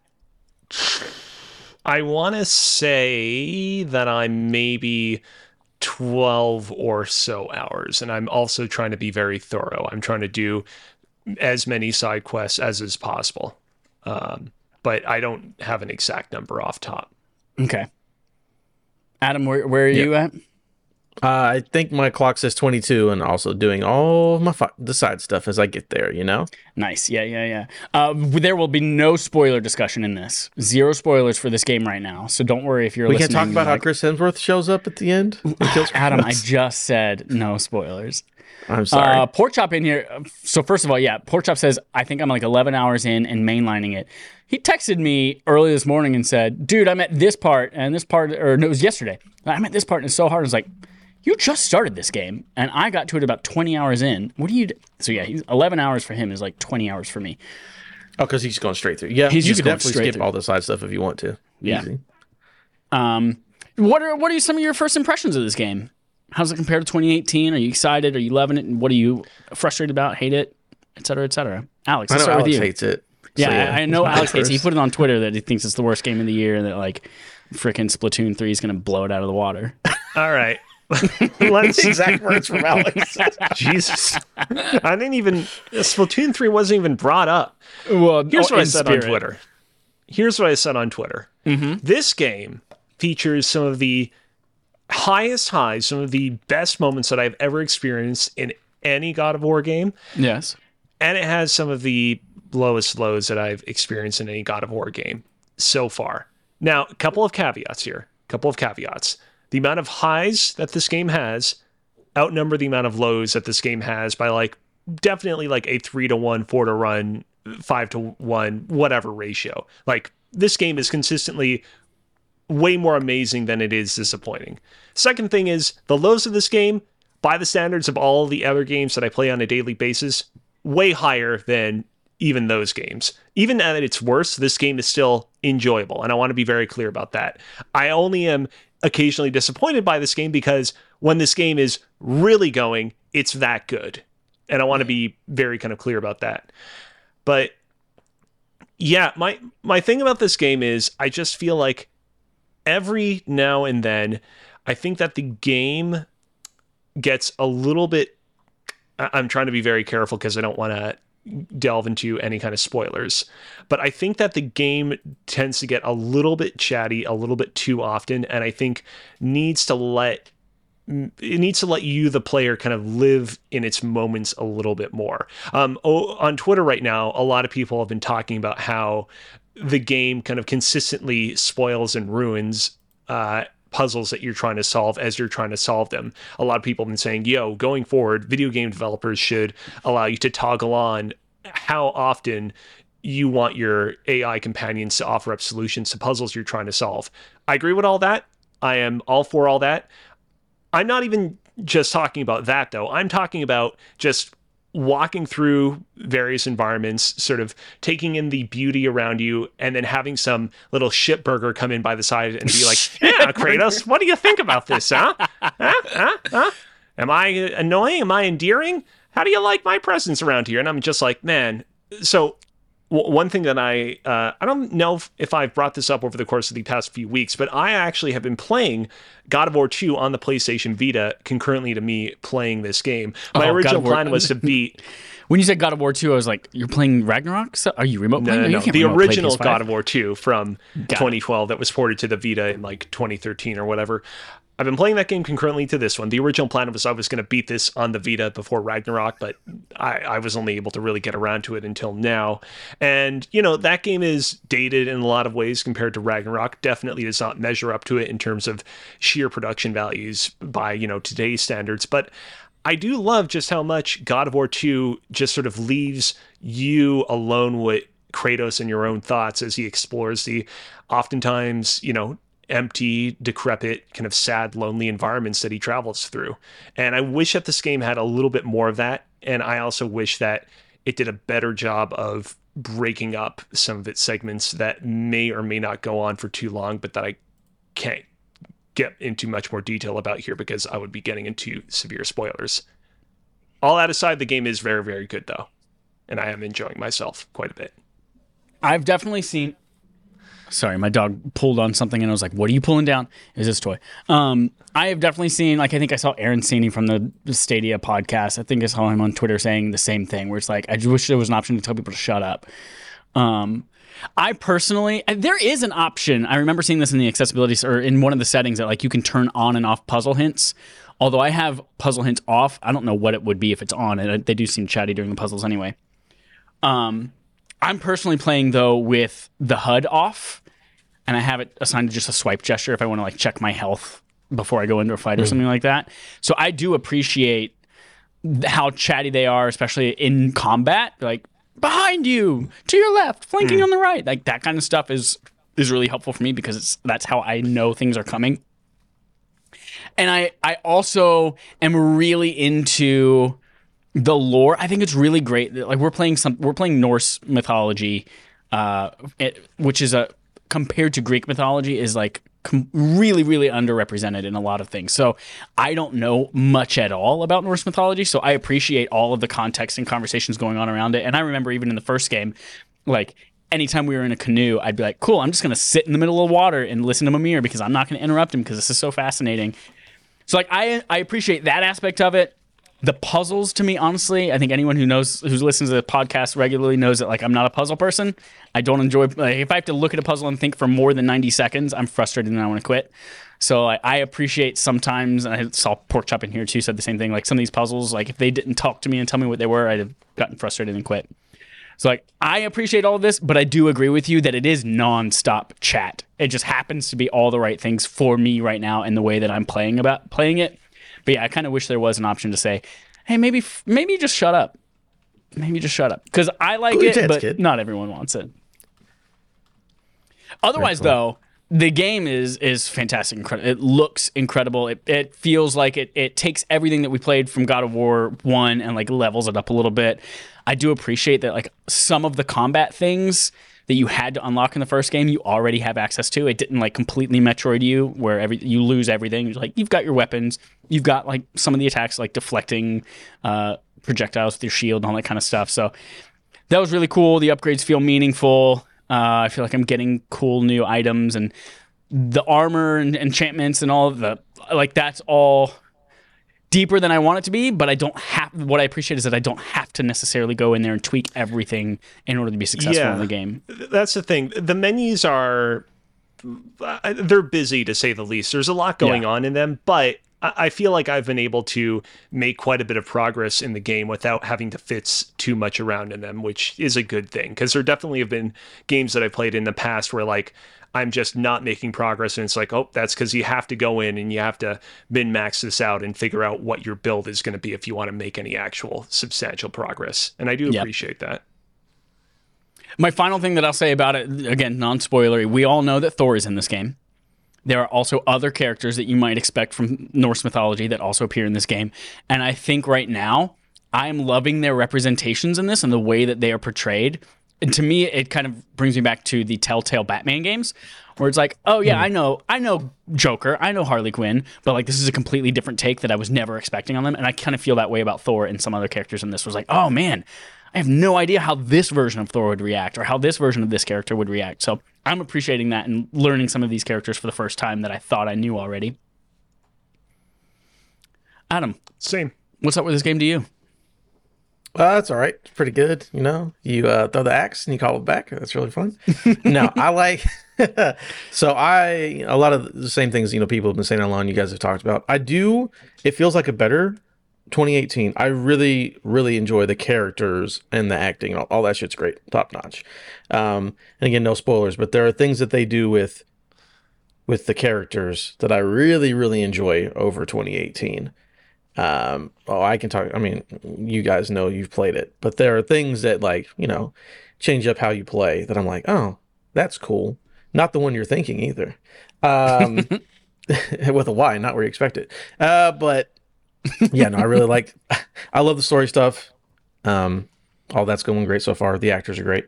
[SPEAKER 3] I want to say that I'm maybe 12 or so hours, and I'm also trying to be very thorough. I'm trying to do as many side quests as is possible, um, but I don't have an exact number off top.
[SPEAKER 1] Okay. Adam, where where are you at?
[SPEAKER 2] Uh, I think my clock says 22, and also doing all of my fi- the side stuff as I get there. You know,
[SPEAKER 1] Nice. Yeah, yeah, yeah. Uh, there will be no spoiler discussion in this. Zero spoilers for this game right now. So don't worry if you're
[SPEAKER 2] we can talk about how
[SPEAKER 1] like,
[SPEAKER 2] Chris Hemsworth shows up at the end.
[SPEAKER 1] Adam, I just said no spoilers.
[SPEAKER 2] I'm sorry.
[SPEAKER 1] Uh, Pork Chop in here. So first of all, yeah, Pork Chop says I think I'm like 11 hours in and mainlining it. He texted me early this morning and said, "Dude, I'm at this part and this part, or no, it was yesterday. I'm at this part and it's so hard." I was like, "You just started this game and I got to it about 20 hours in. What do you?" d-" So yeah, he's 11 hours for him is like 20 hours for me.
[SPEAKER 2] oh, because he's going straight through. Yeah,
[SPEAKER 1] He's
[SPEAKER 2] you
[SPEAKER 1] just
[SPEAKER 2] could
[SPEAKER 1] going
[SPEAKER 2] definitely skip
[SPEAKER 1] through.
[SPEAKER 2] all the side stuff if you want to.
[SPEAKER 1] Yeah.
[SPEAKER 2] Easy.
[SPEAKER 1] Um, what are what are some of your first impressions of this game? How's it compare to 2018? Are you excited? Are you loving it? And what are you frustrated about? Hate it, et cetera, et cetera. Alex,
[SPEAKER 2] I
[SPEAKER 1] let's
[SPEAKER 2] know
[SPEAKER 1] start
[SPEAKER 2] Alex
[SPEAKER 1] with you.
[SPEAKER 2] hates it.
[SPEAKER 1] Yeah,
[SPEAKER 2] So,
[SPEAKER 1] I, I know
[SPEAKER 2] it's my
[SPEAKER 1] Alex hates. it. He put it on Twitter that he thinks it's the worst game of the year and that like freaking Splatoon three is gonna blow it out of the water.
[SPEAKER 3] All right. Let's
[SPEAKER 2] exact words from Alex.
[SPEAKER 3] Jesus. I didn't even Splatoon 3 wasn't even brought up.
[SPEAKER 1] well,
[SPEAKER 3] Here's oh, what I said on Twitter. Here's what I said on Twitter. Mm-hmm. This game features some of the highest highs, some of the best moments that I've ever experienced in any God of War game,
[SPEAKER 1] Yes.
[SPEAKER 3] and it has some of the lowest lows that I've experienced in any God of War game so far. Now, a couple of caveats here. A couple of caveats. The amount of highs that this game has outnumber the amount of lows that this game has by like definitely like a three to one, four to run, five to one, whatever ratio. Like this game is consistently way more amazing than it is disappointing. Second thing is the lows of this game, by the standards of all the other games that I play on a daily basis, way higher than even those games. Even at its worst, this game is still enjoyable, and I want to be very clear about that. I only am occasionally disappointed by this game because when this game is really going, it's that good. And I want to be very kind of clear about that. But yeah, my my thing about this game is I just feel like every now and then I think that the game gets a little bit I'm trying to be very careful because I don't want to delve into any kind of spoilers. But I think that the game tends to get a little bit chatty a little bit too often and I think needs to let it needs to let you, the player, kind of live in its moments a little bit more. Um, on Twitter right now, a lot of people have been talking about how the game kind of consistently spoils and ruins uh, puzzles that you're trying to solve as you're trying to solve them. A lot of people have been saying, yo, going forward, video game developers should allow you to toggle on how often you want your AI companions to offer up solutions to puzzles you're trying to solve. I agree with all that. I am all for all that. I'm not even just talking about that though. I'm talking about just walking through various environments, sort of taking in the beauty around you, and then having some little shit burger come in by the side and be like, "Yeah, Kratos, what do you think about this? Huh? Huh? Huh? Huh? Am I annoying? Am I endearing? How do you like my presence around here?" And I'm just like, man. So one thing that I uh, I don't know if, if I've brought this up over the course of the past few weeks, but I actually have been playing God of War 2 on the PlayStation Vita concurrently to me playing this game. My
[SPEAKER 1] Oh,
[SPEAKER 3] original plan was to beat
[SPEAKER 1] When you said God of War 2, I was like, you're playing Ragnarok? So, are you remote
[SPEAKER 3] no,
[SPEAKER 1] playing?
[SPEAKER 3] no, no,
[SPEAKER 1] can't
[SPEAKER 3] the original God of War 2 from
[SPEAKER 1] it.
[SPEAKER 3] 2012 that was ported to the Vita in like 2013 or whatever. I've been playing that game concurrently to this one. The original plan was I was going to beat this on the Vita before Ragnarok, but I, I was only able to really get around to it until now. And, you know, that game is dated in a lot of ways compared to Ragnarok. Definitely does not measure up to it in terms of sheer production values by, you know, today's standards. But I do love just how much God of War 2 just sort of leaves you alone with Kratos and your own thoughts as he explores the oftentimes, you know, empty, decrepit, kind of sad, lonely environments that he travels through. And I wish that this game had a little bit more of that. And I also wish that it did a better job of breaking up some of its segments that may or may not go on for too long, but that I can't get into much more detail about here because I would be getting into severe spoilers. All that aside, the game is very, very good though, and I am enjoying myself quite a bit.
[SPEAKER 1] I've definitely seen. Sorry, my dog pulled on something and I was like, "What are you pulling down?" Is this toy? Um, I have definitely seen. Like, I think I saw Aaron Sini from the Stadia podcast. I think I saw him on Twitter saying the same thing, where it's like, I just wish there was an option to tell people to shut up. Um, I personally, there is an option. I remember seeing this in the accessibility or in one of the settings that like you can turn on and off puzzle hints. Although I have puzzle hints off, I don't know what it would be if it's on, and they do seem chatty during the puzzles anyway. Um, I'm personally playing though with the HUD off, and I have it assigned to just a swipe gesture if I want to like check my health before I go into a fight or mm-hmm. something like that. So I do appreciate how chatty they are, especially in combat. Like behind you, to your left, flanking mm. on the right, like that kind of stuff is is really helpful for me because it's that's how I know things are coming. And I I also am really into the lore. I think it's really great. Like we're playing some we're playing Norse mythology, uh, it, which is a compared to Greek mythology is like com- really really underrepresented in a lot of things. So I don't know much at all about Norse mythology. So I appreciate all of the context and conversations going on around it. And I remember even in the first game, like anytime we were in a canoe, I'd be like, cool, I'm just going to sit in the middle of the water and listen to Mimir because I'm not going to interrupt him because this is so fascinating. So like I I appreciate that aspect of it. The puzzles to me, honestly, I think anyone who knows who listens to the podcast regularly knows that like I'm not a puzzle person. I don't enjoy like if I have to look at a puzzle and think for more than 90 seconds, I'm frustrated and I want to quit. So I, I appreciate sometimes, and I saw Pork Chop in here too said the same thing. Like some of these puzzles, like if they didn't talk to me and tell me what they were, I'd have gotten frustrated and quit. So like I appreciate all of this, but I do agree with you that it is nonstop chat. It just happens to be all the right things for me right now and the way that I'm playing about playing it. But yeah, I kind of wish there was an option to say, "Hey, maybe maybe just shut up." Maybe just shut up because I like it,
[SPEAKER 2] tits,
[SPEAKER 1] but
[SPEAKER 2] kid.
[SPEAKER 1] not everyone wants it. Otherwise, though, the game is is fantastic. Incredible. It looks incredible. It, it feels like it it takes everything that we played from God of War one and like levels it up a little bit. I do appreciate that like some of the combat things that you had to unlock in the first game you already have access to. It didn't like completely Metroid you where every you lose everything. You're like you've got your weapons, you've got like some of the attacks like deflecting uh, projectiles with your shield and all that kind of stuff. So that was really cool. The upgrades feel meaningful. Uh, I feel like I'm getting cool new items and the armor and enchantments and all of the like. That's all deeper than I want it to be, but I don't have. What I appreciate is that I don't have to necessarily go in there and tweak everything in order to be successful
[SPEAKER 3] Yeah.
[SPEAKER 1] in the game.
[SPEAKER 3] That's the thing. The menus are uh, they're busy to say the least. There's a lot going
[SPEAKER 1] Yeah.
[SPEAKER 3] on in them, but I feel like I've been able to make quite a bit of progress in the game without having to fits too much around in them, which is a good thing. Because there definitely have been games that I played in the past where like I'm just not making progress, and it's like, oh, that's because you have to go in and you have to min max this out and figure out what your build is going to be if you want to make any actual substantial progress. And I do
[SPEAKER 1] Yep.
[SPEAKER 3] appreciate that.
[SPEAKER 1] My final thing that I'll say about it, again, non spoilery, we all know that Thor is in this game. There are also other characters that you might expect from Norse mythology that also appear in this game. And I think right now, I'm loving their representations in this and the way that they are portrayed. And to me, it kind of brings me back to the Telltale Batman games, where it's like, oh yeah, hmm. I know, I know Joker, I know Harley Quinn, but like this is a completely different take that I was never expecting on them. And I kind of feel that way about Thor and some other characters in this. Was like, oh man, I have no idea how this version of Thor would react or how this version of this character would react. So I'm appreciating that and learning some of these characters for the first time that I thought I knew already. Adam,
[SPEAKER 3] Same.
[SPEAKER 1] what's up with this game to you?
[SPEAKER 2] Well, that's all right. It's pretty good. You know, you uh, throw the axe and you call it back. That's really fun. no, I like. so I a lot of the same things you know people have been saying online. You guys have talked about. I do. It feels like a better 2018. I really really enjoy the characters and the acting. All, all that shit's great, top notch. Um, and again, no spoilers, but there are things that they do with with the characters that I really really enjoy over 2018. Um, oh, I can talk. I mean, you guys know you've played it, but there are things that like you know change up how you play that I'm like, oh, that's cool. Not the one you're thinking either. Um, with a Y, not where you expect it. Uh, but yeah, no, I really like. I love the story stuff. Um, all that's going great so far. The actors are great.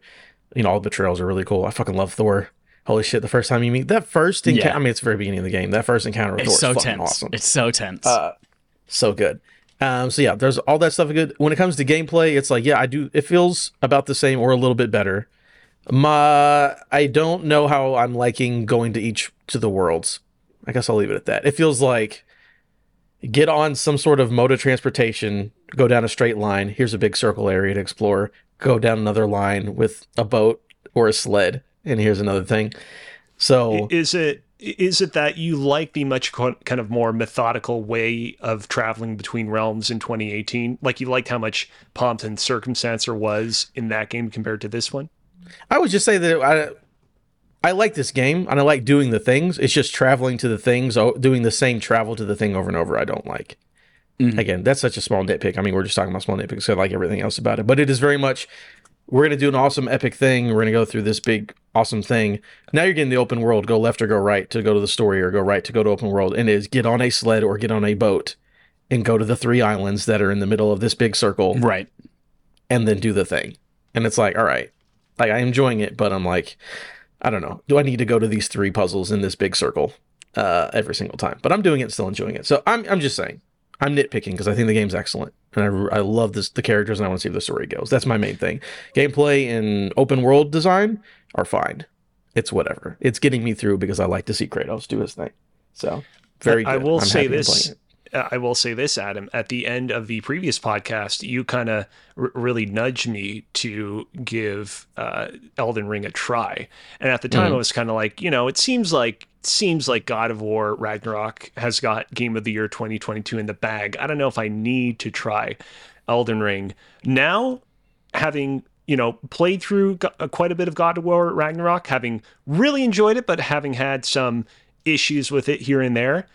[SPEAKER 2] You know, all the betrayals are really cool. I fucking love Thor. Holy shit! The first time you meet that first encounter,
[SPEAKER 1] Yeah.
[SPEAKER 2] I mean, it's the very beginning of the game. That first encounter with
[SPEAKER 1] It's
[SPEAKER 2] Thor
[SPEAKER 1] so
[SPEAKER 2] is fucking
[SPEAKER 1] tense.
[SPEAKER 2] awesome.
[SPEAKER 1] It's so tense.
[SPEAKER 2] Uh, so good. Um, so yeah, there's all that stuff good. When it comes to gameplay, it's like yeah, I do. It feels about the same or a little bit better. My, I don't know how I'm liking going to each to the worlds. I guess I'll leave it at that. It feels like get on some sort of mode of transportation, go down a straight line. Here's a big circle area to explore. Go down another line with a boat or a sled, and here's another thing. So
[SPEAKER 3] Is it is it that you like the much kind of more methodical way of traveling between realms in 2018? Like you liked how much pomp and circumstance there was in that game compared to this one?
[SPEAKER 2] I would just say that I I like this game and I like doing the things. It's just traveling to the things, doing the same travel to the thing over and over. I don't like.
[SPEAKER 1] Mhm.
[SPEAKER 2] Again, that's such a small nitpick. I mean, we're just talking about small nitpicks. So I like everything else about it, but it is very much. We're gonna do an awesome epic thing. We're gonna go through this big awesome thing. Now you're getting the open world. Go left or go right to go to the story, or go right to go to open world. And it is get on a sled or get on a boat, and go to the three islands that are in the middle of this big circle
[SPEAKER 1] right.
[SPEAKER 2] and then do the thing. And it's like, all right, like I'm enjoying it, but I'm like, I don't know. Do I need to go to these three puzzles in this big circle uh, every single time? But I'm doing it, still enjoying it. So I'm, I'm just saying, I'm nitpicking because I think the game's excellent, and I, I love this the characters, and I want to see where the story goes. That's my main thing. Gameplay and open world design are fine. It's whatever. It's getting me through because I like to see Kratos do his thing. So very. Good.
[SPEAKER 3] I will
[SPEAKER 2] I'm
[SPEAKER 3] say this. Uh, I will say this, Adam. At the end of the previous podcast, you kind of r- really nudged me to give uh, Elden Ring a try, and at the time,
[SPEAKER 2] Mhm.
[SPEAKER 3] I was kind of like, you know, it seems like seems like God of War Ragnarok has got Game of the Year 2022 in the bag. I don't know if I need to try Elden Ring now, having you know played through uh, quite a bit of God of War Ragnarok, having really enjoyed it, but having had some issues with it here and there.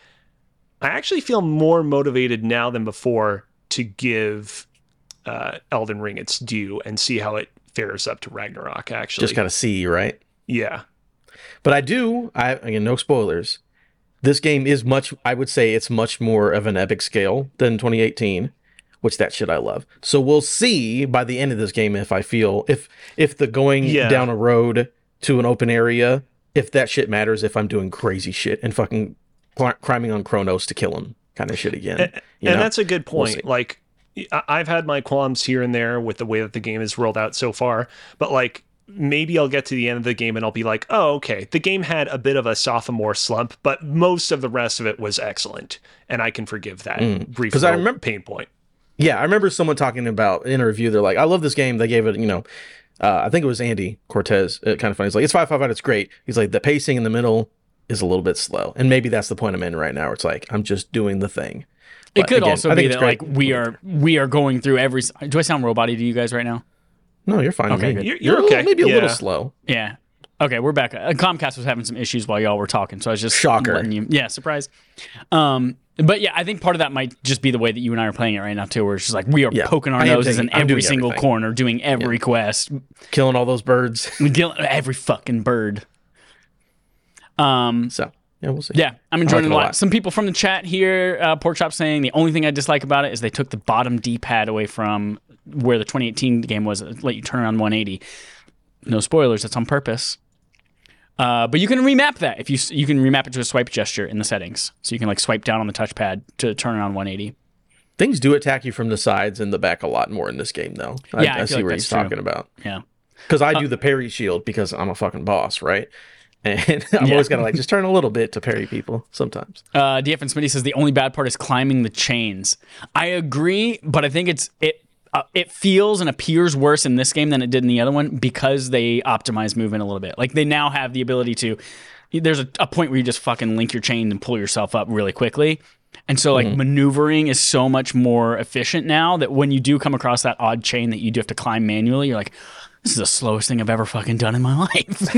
[SPEAKER 3] I actually feel more motivated now than before to give uh, Elden Ring its due and see how it fares up to Ragnarok. Actually,
[SPEAKER 2] Just kind of see, right?
[SPEAKER 3] yeah,
[SPEAKER 2] But I do, I again, no spoilers. This game is much, I would say it's much more of an epic scale than 2018, which that shit I love. So we'll see by the end of this game if I feel, if, if the going
[SPEAKER 3] Yeah.
[SPEAKER 2] down a road to an open area, if that shit matters, if I'm doing crazy shit and fucking climbing on Cronos to kill him kind of shit again.
[SPEAKER 3] and, and that's a good
[SPEAKER 2] We'll
[SPEAKER 3] point. like, I- I've had my qualms here and there with the way that the game is rolled out so far, but like. Maybe I'll get to the end of the game and I'll be like, oh, okay. The game had a bit of a sophomore slump, but most of the rest of it was excellent. And I can forgive that brief
[SPEAKER 2] 'Cause Mm. I remember-
[SPEAKER 3] pain point.
[SPEAKER 2] Yeah, I remember someone talking about in a review. They're like, "I love this game." They gave it, you know, uh, I think it was Andy Cortez. Uh, kind of funny. He's like, "It's five five out. It's great." He's like, "The pacing in the middle is a little bit slow," and maybe that's the point I'm in right now. Where it's like I'm just doing the thing.
[SPEAKER 1] It could
[SPEAKER 2] again,
[SPEAKER 1] also
[SPEAKER 2] I
[SPEAKER 1] be
[SPEAKER 2] think it's
[SPEAKER 1] that
[SPEAKER 2] great.
[SPEAKER 1] like we are we are going through every. Do I sound roboty to you guys right now?
[SPEAKER 2] No, you're fine.
[SPEAKER 1] Okay,
[SPEAKER 2] You're.
[SPEAKER 3] You're-
[SPEAKER 2] you're
[SPEAKER 3] you're
[SPEAKER 2] little-
[SPEAKER 3] okay.
[SPEAKER 2] maybe a little slow.
[SPEAKER 1] Yeah. Okay, we're back. Uh, Comcast was having some issues while y'all were talking, so I was just
[SPEAKER 2] Shocker.
[SPEAKER 1] you. Yeah, surprise. Um, but yeah, I think part of that might just be the way that you and I are playing it right now too, where it's just like we are
[SPEAKER 2] Yeah,
[SPEAKER 1] poking our
[SPEAKER 2] I
[SPEAKER 1] noses
[SPEAKER 2] taking-
[SPEAKER 1] in every single
[SPEAKER 2] everything.
[SPEAKER 1] corner, doing every quest,
[SPEAKER 2] Killing all those birds.
[SPEAKER 1] killing every fucking bird. Um,
[SPEAKER 2] so yeah, we'll see.
[SPEAKER 1] yeah, I'm enjoying
[SPEAKER 2] like
[SPEAKER 1] it a lot.
[SPEAKER 2] lot.
[SPEAKER 1] Some people from the chat here, uh, Pork Chop saying the only thing I dislike about it is they took the bottom D-pad away from where the 2018 game was, let you turn on 180. No spoilers, that's on purpose. Uh, but you can remap that if you you can remap it to a swipe gesture in the settings, so you can like swipe down on the touchpad to turn it on 180.
[SPEAKER 2] Things do attack you from the sides and the back a lot more in this game, though. I,
[SPEAKER 1] Yeah, I
[SPEAKER 2] I, see
[SPEAKER 1] like
[SPEAKER 2] what he's
[SPEAKER 1] true.
[SPEAKER 2] talking about.
[SPEAKER 1] Yeah,
[SPEAKER 2] Because I do the parry shield because I'm a fucking boss, right? And I'm
[SPEAKER 1] Yeah.
[SPEAKER 2] always gotta like just turn a little bit to parry people sometimes.
[SPEAKER 1] Uh, DF and Smitty says the only bad part is climbing the chains. I agree, but I think it's it. Uh, it feels and appears worse in this game than it did in the other one because they optimize movement a little bit. Like they now have the ability to. There's a, a point where you just fucking link your chain and pull yourself up really quickly. And so, like, maneuvering is so much more efficient now that when you do come across that odd chain that you do have to climb manually, you're like, this is the slowest thing I've ever fucking done in my life.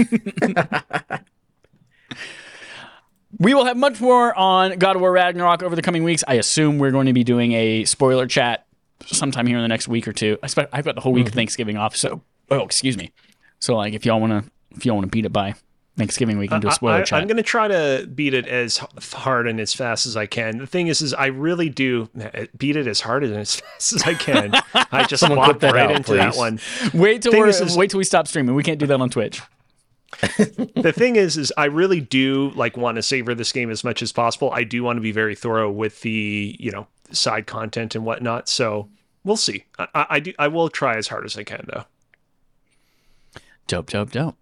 [SPEAKER 1] We will have much more on God of War Ragnarok over the coming weeks. I assume we're going to be doing a spoiler chat sometime here in the next week or two. I I've got the whole week of mm-hmm. Thanksgiving off, so oh, excuse me. So like, if y'all want to, if y'all want to beat it by Thanksgiving, we can do a spoiler
[SPEAKER 3] I,
[SPEAKER 1] chat.
[SPEAKER 3] am going to try to beat it as hard and as fast as I can. The thing is, is I really do beat it as hard and as fast as I can. I just walked right
[SPEAKER 2] out,
[SPEAKER 3] into that one.
[SPEAKER 1] wait till we're,
[SPEAKER 3] is-
[SPEAKER 1] wait till we stop streaming. We can't do that on Twitch.
[SPEAKER 3] the thing is, is I really do like want to savor this game as much as possible. I do want to be very thorough with the you know side content and whatnot. So we'll see. I, I, I do. I will try as hard as I can though.
[SPEAKER 1] Dope, dope, dope.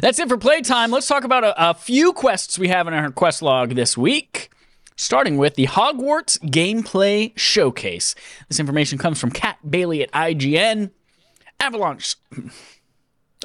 [SPEAKER 1] That's it for playtime. Let's talk about a, a few quests we have in our quest log this week. Starting with the Hogwarts Gameplay Showcase. This information comes from Kat Bailey at IGN. Avalanche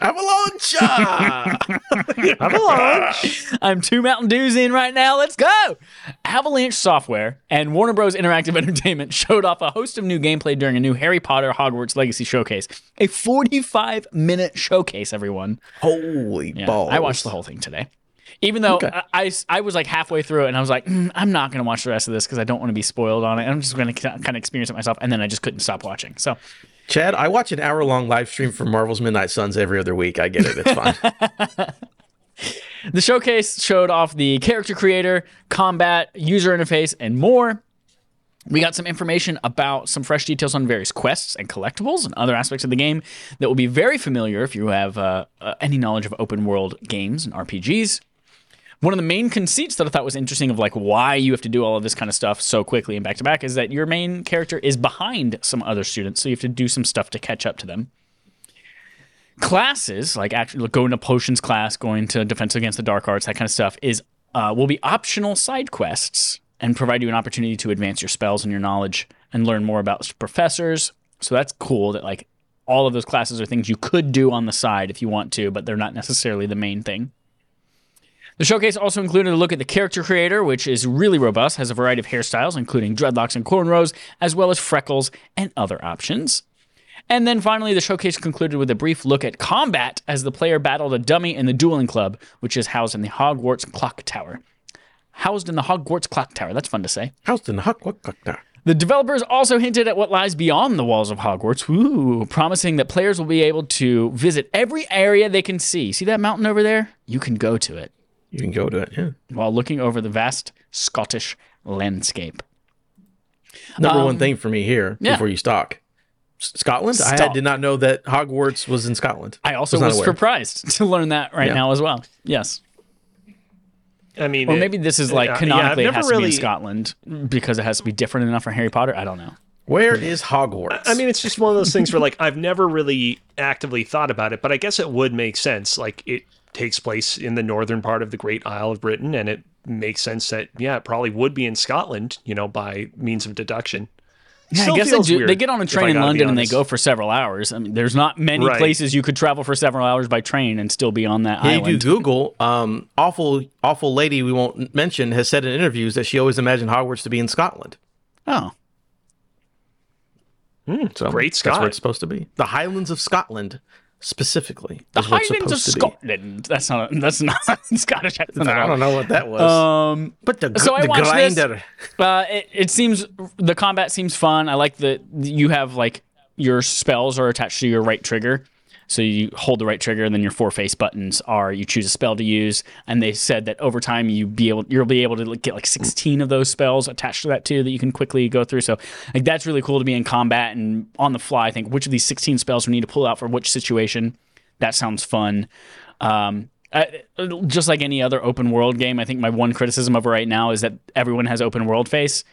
[SPEAKER 2] Avalanche! Ah!
[SPEAKER 3] Avalanche.
[SPEAKER 1] I'm two Mountain Dews in right now. Let's go. Avalanche Software and Warner Bros. Interactive Entertainment showed off a host of new gameplay during a new Harry Potter Hogwarts Legacy showcase. A 45 minute showcase, everyone.
[SPEAKER 2] Holy
[SPEAKER 1] Yeah,
[SPEAKER 2] balls.
[SPEAKER 1] I watched the whole thing today. Even though
[SPEAKER 2] Okay.
[SPEAKER 1] I, I, I was like halfway through it and I was like, "Mm, I'm not going to watch the rest of this because I don't want to be spoiled on it. I'm just going to kind of experience it myself. And then I just couldn't stop watching. So
[SPEAKER 2] Chad, I watch an hour long live stream from Marvel's Midnight Suns every other week. I get it. It's fine.
[SPEAKER 1] The showcase showed off the character creator, combat, user interface, and more. We got some information about some fresh details on various quests and collectibles and other aspects of the game that will be very familiar if you have uh, uh, any knowledge of open world games and RPGs. One of the main conceits that I thought was interesting of like why you have to do all of this kind of stuff so quickly and back to back is that your main character is behind some other students, so you have to do some stuff to catch up to them. Classes like actually going to potions class going to defense against the dark arts that kind of stuff is uh, will be optional side quests and provide you an opportunity to advance your spells and your knowledge and learn more about professors. So that's cool that like all of those classes are things you could do on the side if you want to but they're not necessarily the main thing the showcase also included a look at the character creator, which is really robust, has a variety of hairstyles, including dreadlocks and cornrows, as well as freckles and other options. And then finally, the showcase concluded with a brief look at combat as the player battled a dummy in the dueling club, which is housed in the Hogwarts Clock Tower. Housed in the Hogwarts Clock Tower. That's fun to say.
[SPEAKER 2] Houston, Huck, Huck, Huck, Huck.
[SPEAKER 1] The developers also hinted at what lies beyond the walls of Hogwarts, Ooh, promising that players will be able to visit every area they can see. See that mountain over there? You can go to it
[SPEAKER 2] You can go to it. Yeah.
[SPEAKER 1] while looking over the vast Scottish landscape.
[SPEAKER 2] Number one thing for me here
[SPEAKER 1] Um, yeah.
[SPEAKER 2] before you stock S- Scotland. I
[SPEAKER 1] Stop.
[SPEAKER 2] had, did not know that Hogwarts was in Scotland.
[SPEAKER 1] I also
[SPEAKER 2] not
[SPEAKER 1] was surprised to learn that right
[SPEAKER 2] Yeah.
[SPEAKER 1] now as well. Yes.
[SPEAKER 3] I mean,
[SPEAKER 1] Or
[SPEAKER 3] it-
[SPEAKER 1] maybe this is like
[SPEAKER 3] yeah, I've
[SPEAKER 1] canonically it
[SPEAKER 3] never
[SPEAKER 1] has to be in Scotland because it has to be different enough for Harry Potter. I don't know.
[SPEAKER 2] Where is Hogwarts?
[SPEAKER 3] I mean, it's just one of those things where like I've never really actively thought about it, but I guess it would make sense. Like it takes place in the northern part of the Great Isle of Britain, and it makes sense that yeah, it probably would be in Scotland, you know, by means of deduction.
[SPEAKER 1] Yeah, I guess they, do, they get on a train in London and they go for several hours. I mean, there's not many
[SPEAKER 3] Right.
[SPEAKER 1] places you could travel for several hours by train and still be on that
[SPEAKER 2] Yeah, you
[SPEAKER 1] island.
[SPEAKER 2] do Google. Um, awful, awful lady we won't mention has said in interviews that she always imagined Hogwarts to be in Scotland.
[SPEAKER 1] Oh,
[SPEAKER 2] So
[SPEAKER 3] Great
[SPEAKER 2] That's where it's supposed to be. The Highlands of Scotland, specifically.
[SPEAKER 1] the Highlands of
[SPEAKER 2] supposed to be.
[SPEAKER 1] Scotland. That's not. That's not Scottish accent. at
[SPEAKER 2] I don't know what that was.
[SPEAKER 1] Um,
[SPEAKER 2] but the,
[SPEAKER 1] so I
[SPEAKER 2] the
[SPEAKER 1] watched this.
[SPEAKER 2] grinder.
[SPEAKER 1] Uh, it, it seems the combat seems fun. I like that you have like your spells are attached to your right trigger. So you hold the right trigger, and then your four face buttons are you choose a spell to use. And they said that over time you be able you'll be able to get like sixteen of those spells attached to that too that you can quickly go through. So like that's really cool to be in combat and on the fly. I think which of these sixteen spells we need to pull out for which situation. That sounds fun. Um, I, just like any other open world game, I think my one criticism of it right now is that everyone has open world face,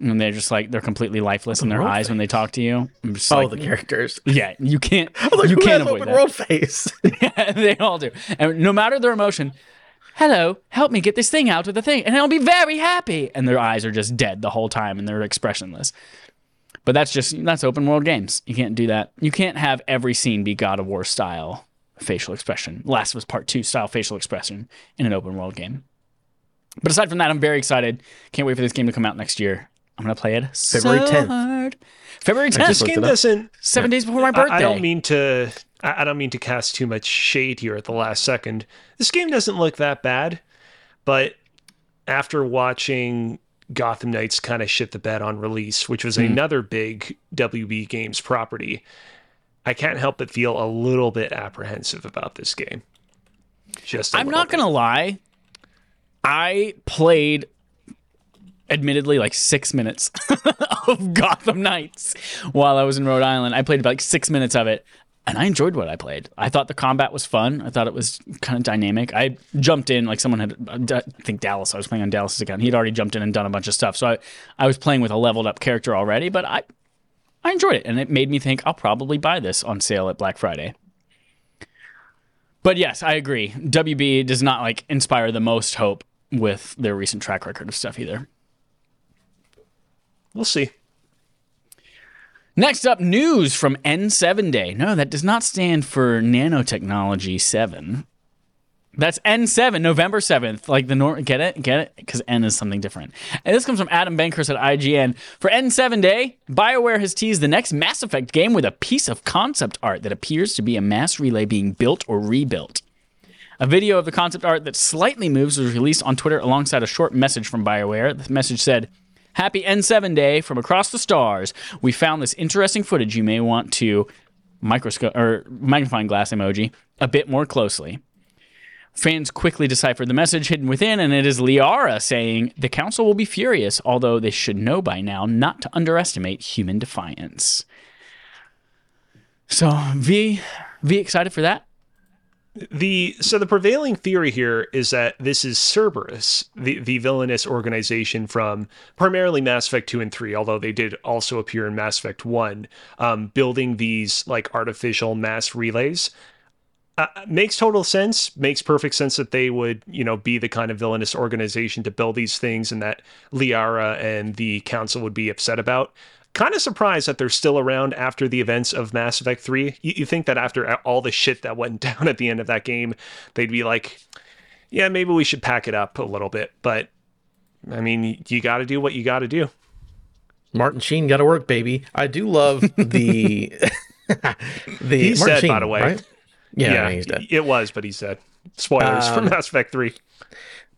[SPEAKER 1] and they're just like they're completely lifeless in their eyes when they talk to you. I'm just
[SPEAKER 2] Oh,
[SPEAKER 1] like,
[SPEAKER 2] the characters.
[SPEAKER 1] yeah, you can't
[SPEAKER 2] Like,
[SPEAKER 1] you can't avoid
[SPEAKER 2] open
[SPEAKER 1] that.
[SPEAKER 2] world face.
[SPEAKER 1] yeah, they all do, and no matter their emotion. Hello, help me get this thing out of the thing, and I'll be very happy. And their eyes are just dead the whole time, and they're expressionless. But that's just that's open world games. You can't do that. You can't have every scene be God of War style facial expression, Last of Us Part Two style facial expression in an open world game. But aside from that, I'm very excited. Can't wait for this game to come out next year. I'm gonna play it
[SPEAKER 2] February
[SPEAKER 1] so
[SPEAKER 2] 10th.
[SPEAKER 1] hard. February 10th,
[SPEAKER 3] This game doesn't.
[SPEAKER 1] seven days before my birthday.
[SPEAKER 3] I, I don't mean to. I don't mean to cast too much shade here at the last second. This game doesn't look that bad, but after watching Gotham Knights kind of shit the bed on release, which was hmm. another big WB Games property, I can't help but feel a little bit apprehensive about this game. Just, i
[SPEAKER 1] I'm not gonna lie. I played, admittedly, like six minutes of Gotham Knights while I was in Rhode Island. I played about like six minutes of it. and I enjoyed what I played. I thought the combat was fun. I thought it was kind of dynamic. I jumped in like someone had, uh, I think Dallas. I was playing on Dallas's account. He had already jumped in and done a bunch of stuff, so I, I was playing with a leveled up character already. But I, I enjoyed it, and it made me think I'll probably buy this on sale at Black Friday. But yes, I agree. WB does not like inspire the most hope with their recent track record of stuff either.
[SPEAKER 3] We'll see.
[SPEAKER 1] Next up, news from N7 Day. No, that does not stand for Nanotechnology 7. That's N7, November 7th. Like the nor get it? Get it? Because N is something different. And this comes from Adam Bankhurst at IGN. For N7 Day, BioWare has teased the next Mass Effect game with a piece of concept art that appears to be a mass relay being built or rebuilt. A video of the concept art that slightly moves was released on Twitter alongside a short message from BioWare. The message said, Happy N7 Day from across the stars. We found this interesting footage you may want to microscope or magnifying glass emoji a bit more closely. Fans quickly deciphered the message hidden within, and it is Liara saying, The council will be furious, although they should know by now not to underestimate human defiance. So, V, V excited for that?
[SPEAKER 3] The so the prevailing theory here is that this is Cerberus, the the villainous organization from primarily Mass Effect two and three, although they did also appear in Mass Effect one, um, building these like artificial mass relays. Uh, makes total sense. Makes perfect sense that they would, you know, be the kind of villainous organization to build these things, and that Liara and the council would be upset about kind of surprised that they're still around after the events of Mass Effect 3. You, you, think that after all the shit that went down at the end of that game, they'd be like, yeah, maybe we should pack it up a little bit. But I mean, you got to do what you got to do.
[SPEAKER 2] Martin Sheen got to work, baby. I do love the
[SPEAKER 3] the he's Martin dead, Sheen, by the way. Right?
[SPEAKER 2] Yeah, yeah he's dead.
[SPEAKER 3] It was, but he's dead. Spoilers um, for Mass Effect 3.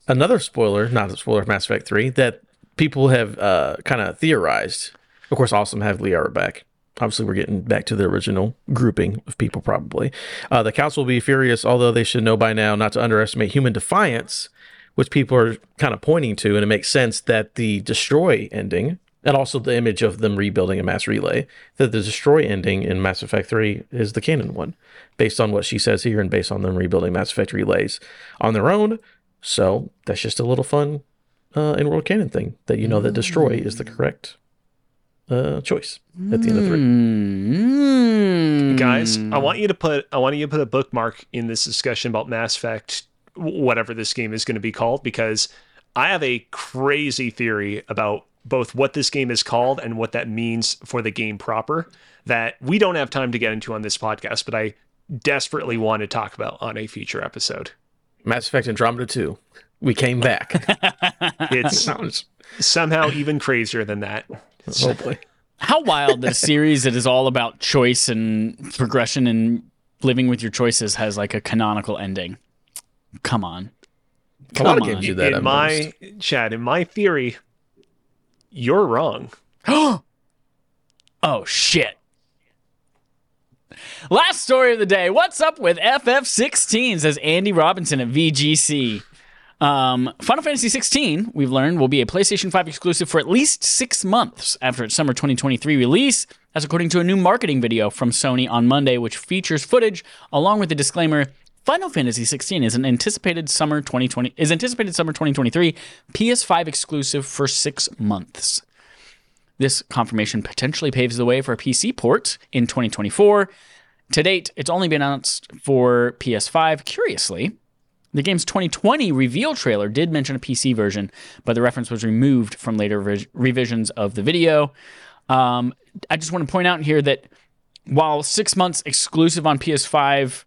[SPEAKER 2] Another spoiler, not a spoiler of Mass Effect 3, that people have uh, kind of theorized of course, awesome have Liara back. Obviously, we're getting back to the original grouping of people, probably. Uh, the council will be furious, although they should know by now not to underestimate human defiance, which people are kind of pointing to. And it makes sense that the destroy ending, and also the image of them rebuilding a mass relay, that the destroy ending in Mass Effect 3 is the canon one, based on what she says here and based on them rebuilding Mass Effect relays on their own. So that's just a little fun uh, in world canon thing that you know that destroy is the correct uh, choice at the end of three.
[SPEAKER 3] Mm. Guys, I want you to put I want you to put a bookmark in this discussion about Mass Effect, whatever this game is going to be called, because I have a crazy theory about both what this game is called and what that means for the game proper that we don't have time to get into on this podcast, but I desperately want to talk about on a future episode.
[SPEAKER 2] Mass Effect Andromeda 2. We came back.
[SPEAKER 3] it's somehow even crazier than that.
[SPEAKER 2] Hopefully.
[SPEAKER 1] How wild that a series that is all about choice and progression and living with your choices has like a canonical ending. Come on.
[SPEAKER 2] Come a lot of games do that.
[SPEAKER 3] In my chat, in my theory, you're wrong.
[SPEAKER 1] oh shit. Last story of the day. What's up with FF16? Says Andy Robinson at VGC. Um, Final Fantasy 16, we've learned, will be a PlayStation 5 exclusive for at least six months after its summer 2023 release. That's according to a new marketing video from Sony on Monday, which features footage along with the disclaimer Final Fantasy 16 is an anticipated summer 2020 is anticipated summer 2023 PS5 exclusive for six months. This confirmation potentially paves the way for a PC port in 2024. To date, it's only been announced for PS5. Curiously, the game's 2020 reveal trailer did mention a PC version, but the reference was removed from later re- revisions of the video. Um, I just want to point out here that while six months exclusive on PS5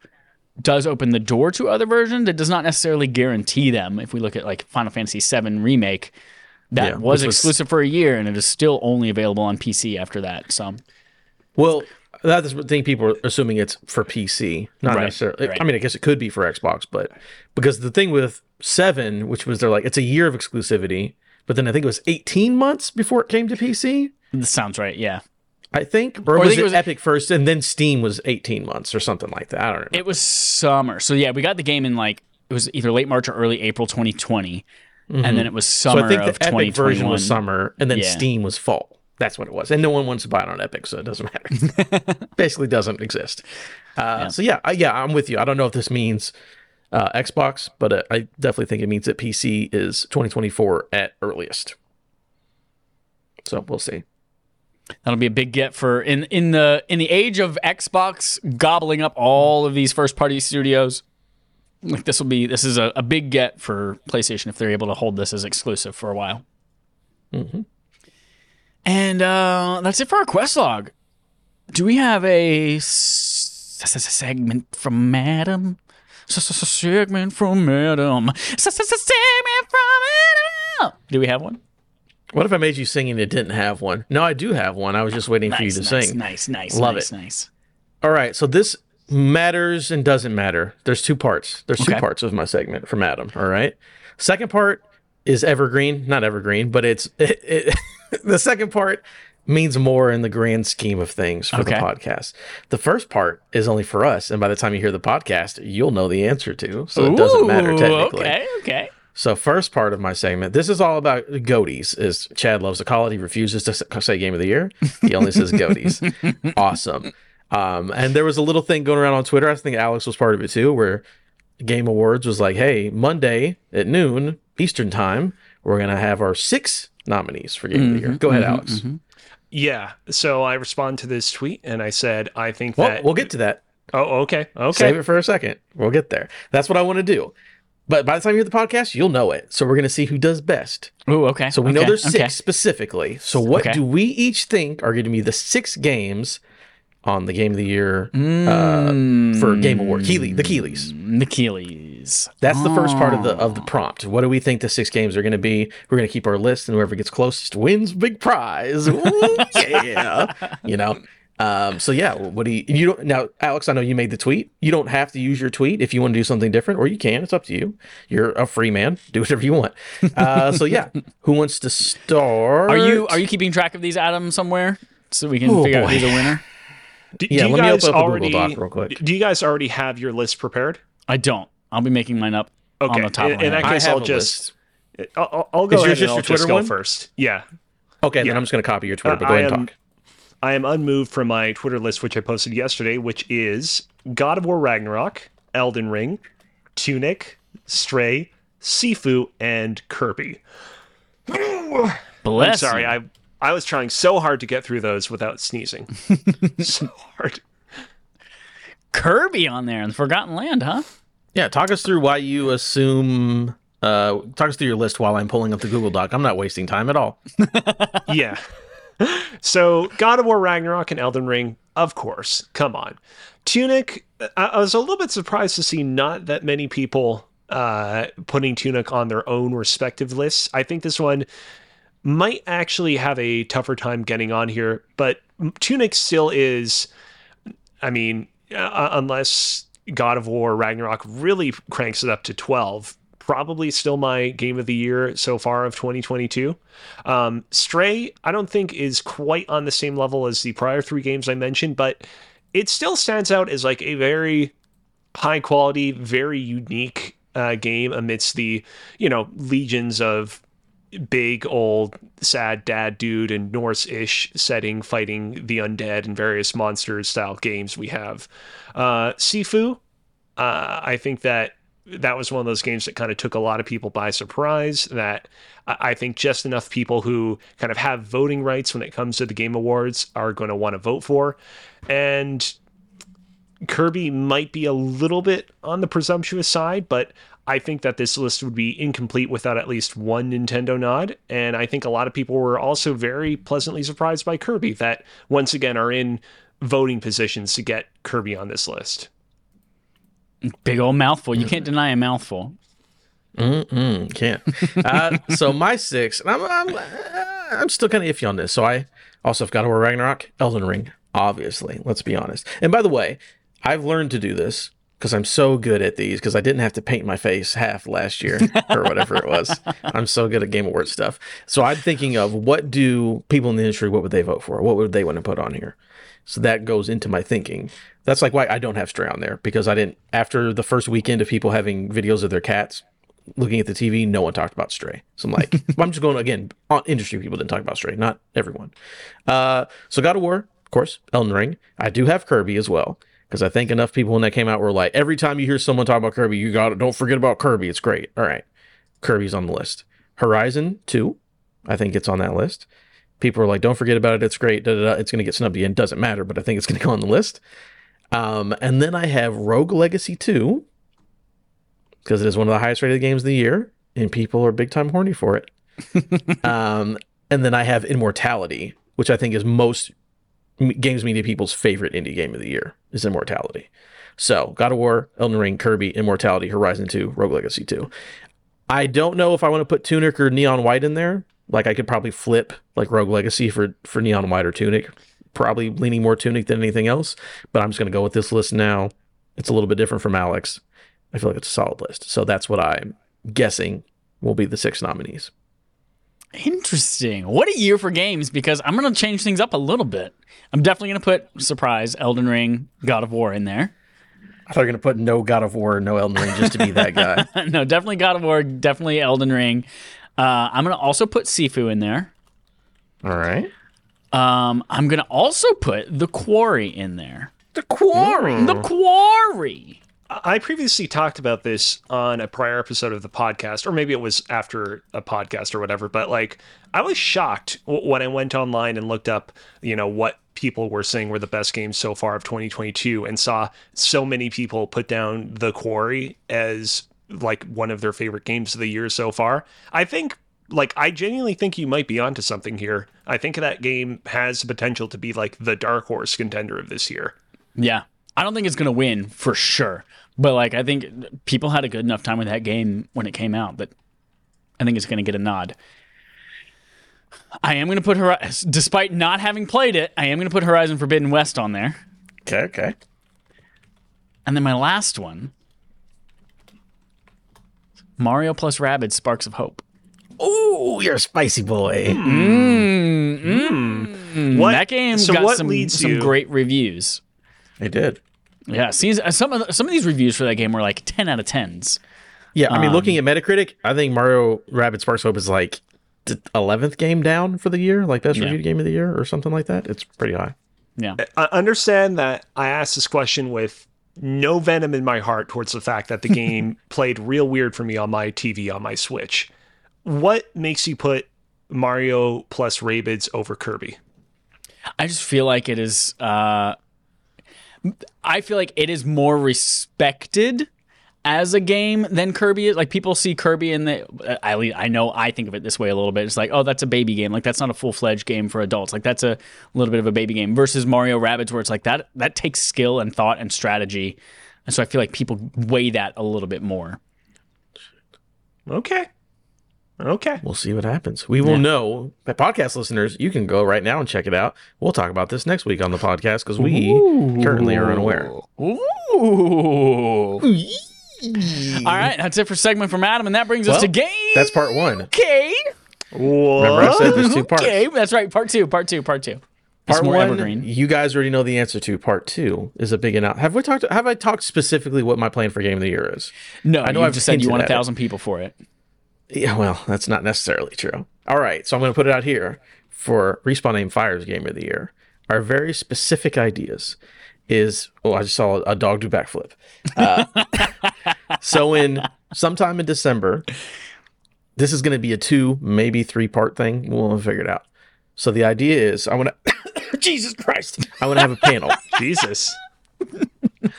[SPEAKER 1] does open the door to other versions, it does not necessarily guarantee them. If we look at like Final Fantasy VII Remake, that yeah, was exclusive was... for a year and it is still only available on PC after that. So,
[SPEAKER 2] well, that's the thing people are assuming it's for PC, not right, necessarily. Right. I mean, I guess it could be for Xbox, but because the thing with Seven, which was they're like it's a year of exclusivity, but then I think it was 18 months before it came to PC.
[SPEAKER 1] This sounds right, yeah.
[SPEAKER 2] I think, or, or was, think it, was Epic first, and then Steam was 18 months or something like that. I don't know.
[SPEAKER 1] It was summer, so yeah, we got the game in like it was either late March or early April 2020, mm-hmm. and then it was summer so I think the Epic version
[SPEAKER 2] was summer, and then yeah. Steam was fall. That's what it was. And no one wants to buy it on Epic, so it doesn't matter. Basically doesn't exist. Uh, So yeah, I, yeah, I'm with you. I don't know if this means uh, Xbox, but uh, I definitely think it means that PC is 2024 at earliest. So we'll see.
[SPEAKER 1] That'll be a big get for in in the in the age of Xbox gobbling up all of these first party studios. Like this will be this is a, a big get for PlayStation if they're able to hold this as exclusive for a while. And uh, that's it for our quest log. Do we have a segment from Madam? Segment from Madam. Segment from Madam. Do we have one?
[SPEAKER 2] What if I made you sing and it didn't have one? No, I do have one. I was just waiting for you to
[SPEAKER 1] nice,
[SPEAKER 2] sing.
[SPEAKER 1] nice, nice,
[SPEAKER 2] Love
[SPEAKER 1] nice,
[SPEAKER 2] it.
[SPEAKER 1] nice.
[SPEAKER 2] All right, so this matters and doesn't matter. There's two parts. There's two parts of my segment from Adam. All right. Second part is evergreen, not evergreen, but it's it, it, the second part means more in the grand scheme of things for the podcast. The first part is only for us, and by the time you hear the podcast, you'll know the answer to. So it doesn't matter
[SPEAKER 1] Ooh,
[SPEAKER 2] technically.
[SPEAKER 1] Okay, okay.
[SPEAKER 2] So first part of my segment, this is all about goaties. Is Chad loves to call it. He refuses to say game of the year. He only says goaties. awesome. Um, and there was a little thing going around on Twitter. I think Alex was part of it too, where Game Awards was like, "Hey, Monday at noon Eastern time, we're gonna have our six nominees for game of the year." Go ahead, mm-hmm, Alex. Mm-hmm.
[SPEAKER 3] Yeah. So I respond to this tweet and I said, I think
[SPEAKER 2] Well,
[SPEAKER 3] that.
[SPEAKER 2] we'll get to that.
[SPEAKER 3] oh, okay. Okay.
[SPEAKER 2] Save it for a second. We'll get there. That's what I want to do. But by the time you hear the podcast, you'll know it. So we're gonna see who does best.
[SPEAKER 1] Ooh, okay.
[SPEAKER 2] So we know there's six
[SPEAKER 1] okay.
[SPEAKER 2] specifically. So what
[SPEAKER 1] Okay.
[SPEAKER 2] do we each think are going to be the six games on the game of the year uh, mm. for Game Award? Keighley, the Keighleys.
[SPEAKER 1] The Keighleys.
[SPEAKER 2] That's the first part of the of the prompt. What do we think the six games are going to be? We're going to keep our list, and whoever gets closest wins big prize. Ooh, yeah, you know. Um, so yeah, what do you, you don't now, Alex? I know you made the tweet. You don't have to use your tweet if you want to do something different, or you can. It's up to you. You're a free man. Do whatever you want. Uh, so yeah, who wants to start?
[SPEAKER 1] Are you are you keeping track of these, Adam, somewhere so we can
[SPEAKER 2] Oh,
[SPEAKER 1] figure out who's a winner?
[SPEAKER 3] Do,
[SPEAKER 2] Yeah,
[SPEAKER 3] do you
[SPEAKER 2] let me open up a Google Doc real quick.
[SPEAKER 3] Do you guys already have your list prepared?
[SPEAKER 1] I don't. I'll be making mine up
[SPEAKER 3] Okay.
[SPEAKER 1] on the top
[SPEAKER 3] in,
[SPEAKER 1] of my
[SPEAKER 3] in
[SPEAKER 1] head.
[SPEAKER 3] that
[SPEAKER 2] I
[SPEAKER 3] case,
[SPEAKER 2] have
[SPEAKER 3] I'll just.
[SPEAKER 2] list.
[SPEAKER 3] I'll, I'll- I'll go
[SPEAKER 2] Is
[SPEAKER 3] ahead
[SPEAKER 2] yours
[SPEAKER 3] and
[SPEAKER 2] just
[SPEAKER 3] I'll
[SPEAKER 2] your
[SPEAKER 3] just
[SPEAKER 2] Twitter
[SPEAKER 3] go
[SPEAKER 2] one?
[SPEAKER 3] first. Yeah.
[SPEAKER 2] Okay, then
[SPEAKER 3] Yeah.
[SPEAKER 2] I'm just going to copy your Twitter,
[SPEAKER 3] Uh,
[SPEAKER 2] but go ahead
[SPEAKER 3] I
[SPEAKER 2] and talk.
[SPEAKER 3] I am unmoved from my Twitter list, which I posted yesterday, which is God of War Ragnarok, Elden Ring, Tunic, Stray, Sifu, and Kirby.
[SPEAKER 1] Bless.
[SPEAKER 3] I'm sorry,
[SPEAKER 1] you.
[SPEAKER 3] I I was trying so hard to get through those without sneezing. so hard.
[SPEAKER 1] Kirby on there in the Forgotten Land, huh?
[SPEAKER 2] Yeah, talk us through why you assume. Uh, talk us through your list while I'm pulling up the Google Doc. I'm not wasting time at all.
[SPEAKER 3] yeah. So, God of War Ragnarok and Elden Ring, of course. Come on. Tunic, I, I was a little bit surprised to see not that many people uh, putting Tunic on their own respective lists. I think this one might actually have a tougher time getting on here, but Tunic still is. I mean, uh, unless God of War Ragnarok really cranks it up to 12, probably still my game of the year so far of 2022. Um, Stray, I don't think is quite on the same level as the prior three games I mentioned, but it still stands out as like a very high quality, very unique uh, game amidst the, you know, legions of big old sad dad dude and Norse-ish setting fighting the undead and various monsters style games we have. Uh, Sifu, uh, I think that that was one of those games that kind of took a lot of people by surprise. That I think just enough people who kind of have voting rights when it comes to the Game Awards are going to want to vote for. And Kirby might be a little bit on the presumptuous side, but I think that this list would be incomplete without at least one Nintendo nod. And I think a lot of people were also very pleasantly surprised by Kirby, that once again are in voting positions to get Kirby on this list.
[SPEAKER 1] Big old mouthful. You can't deny a mouthful.
[SPEAKER 2] Mm, can't. Uh, so my six, and I'm I'm, uh, I'm still kind of iffy on this. So I also have God of War Ragnarok, Elden Ring, obviously. Let's be honest. And by the way, I've learned to do this because I'm so good at these because I didn't have to paint my face half last year or whatever it was. I'm so good at Game Awards stuff. So I'm thinking of what do people in the industry, what would they vote for? What would they want to put on here? So that goes into my thinking. That's like why I don't have Stray on there because I didn't, after the first weekend of people having videos of their cats looking at the TV, no one talked about Stray. So I'm like, I'm just going again, industry people didn't talk about Stray, not everyone. Uh, so God of War, of course, Elden Ring. I do have Kirby as well. Because I think enough people when that came out were like, every time you hear someone talk about Kirby, you got to don't forget about Kirby. It's great. All right, Kirby's on the list. Horizon Two, I think it's on that list. People are like, don't forget about it. It's great. Da, da, da. It's going to get snubbed again. Doesn't matter, but I think it's going to go on the list. Um, and then I have Rogue Legacy 2 because it is one of the highest rated games of the year, and people are big time horny for it. um, and then I have Immortality, which I think is most games media people's favorite indie game of the year is Immortality. So God of War, Elden Ring, Kirby, Immortality, Horizon 2, Rogue Legacy 2. I don't know if I want to put Tunic or Neon White in there. Like I could probably flip like Rogue Legacy for for Neon White or Tunic. Probably leaning more Tunic than anything else. But I'm just gonna go with this list now. It's a little bit different from Alex. I feel like it's a solid list. So that's what I'm guessing will be the six nominees.
[SPEAKER 1] Interesting. What a year for games because I'm going to change things up a little bit. I'm definitely going to put surprise Elden Ring, God of War in there.
[SPEAKER 2] I thought you were gonna put no God of War, no Elden Ring just to be that guy.
[SPEAKER 1] no, definitely God of War, definitely Elden Ring. Uh, I'm going to also put Sifu in there.
[SPEAKER 2] All right.
[SPEAKER 1] Um, I'm going to also put The Quarry in there.
[SPEAKER 2] The Quarry.
[SPEAKER 1] The Quarry.
[SPEAKER 3] I previously talked about this on a prior episode of the podcast, or maybe it was after a podcast or whatever. But like, I was shocked when I went online and looked up, you know, what people were saying were the best games so far of 2022, and saw so many people put down The Quarry as like one of their favorite games of the year so far. I think, like, I genuinely think you might be onto something here. I think that game has the potential to be like the dark horse contender of this year.
[SPEAKER 1] Yeah. I don't think it's going to win for sure. But like I think people had a good enough time with that game when it came out that I think it's going to get a nod. I am going to put Horizon, despite not having played it, I am going to put Horizon Forbidden West on there.
[SPEAKER 2] Okay, okay.
[SPEAKER 1] And then my last one Mario plus Rabbids Sparks of Hope.
[SPEAKER 2] Oh, you're a spicy boy. Mm, mm. Mm.
[SPEAKER 3] What
[SPEAKER 1] That game
[SPEAKER 3] So
[SPEAKER 1] got some, some
[SPEAKER 3] you?
[SPEAKER 1] great reviews.
[SPEAKER 2] I did.
[SPEAKER 1] Yeah, see, uh, some of the, some of these reviews for that game were like 10 out of 10s.
[SPEAKER 2] Yeah, I mean, looking at Metacritic, I think Mario Rabbids Sparks Hope is like eleventh game down for the year, like best
[SPEAKER 1] Yeah.
[SPEAKER 2] reviewed game of the year or something like that. It's pretty high.
[SPEAKER 1] Yeah.
[SPEAKER 3] I understand that I asked this question with no venom in my heart towards the fact that the game played real weird for me on my TV on my Switch. What makes you put Mario plus Rabbids over Kirby?
[SPEAKER 1] I just feel like it is. Uh, I feel like it is more respected as a game than Kirby is. Like people see Kirby in the. Uh, I I know I think of it this way a little bit. It's like, oh, that's a baby game. Like that's not a full fledged game for adults. Like that's a little bit of a baby game versus Mario Rabbids, where it's like that. That takes skill and thought and strategy, and so I feel like people weigh that a little bit more.
[SPEAKER 3] Okay. Okay.
[SPEAKER 2] We'll see what happens. We will
[SPEAKER 1] Yeah.
[SPEAKER 2] know. But podcast listeners, you can go right now and check it out. We'll talk about this next week on the podcast because we currently are unaware.
[SPEAKER 1] Ooh. All right, that's it for segment from Adam, and that brings us to game.
[SPEAKER 2] That's part one.
[SPEAKER 1] okay.
[SPEAKER 2] Remember, I said there's two parts.
[SPEAKER 1] Okay, that's right. Part two. Part two. Part two.
[SPEAKER 2] Part one,
[SPEAKER 1] evergreen.
[SPEAKER 2] you guys already know the answer to. Part two is a big announcement. Have we talked? Have I talked specifically what my plan for game of the year is?
[SPEAKER 1] No,
[SPEAKER 2] I know I've
[SPEAKER 1] just said you want a
[SPEAKER 2] at it.
[SPEAKER 1] thousand people for it.
[SPEAKER 2] Yeah, well, that's not necessarily true. All right, so I'm going to put it out here for Respawn Aim Fire's Game of the Year. Our very specific ideas is, oh, I just saw a dog do backflip. Uh, so in sometime in December, this is going to be a two, maybe three part thing. We'll figure it out. So the idea is, I want to, Jesus Christ, I want to have a panel.
[SPEAKER 3] Jesus.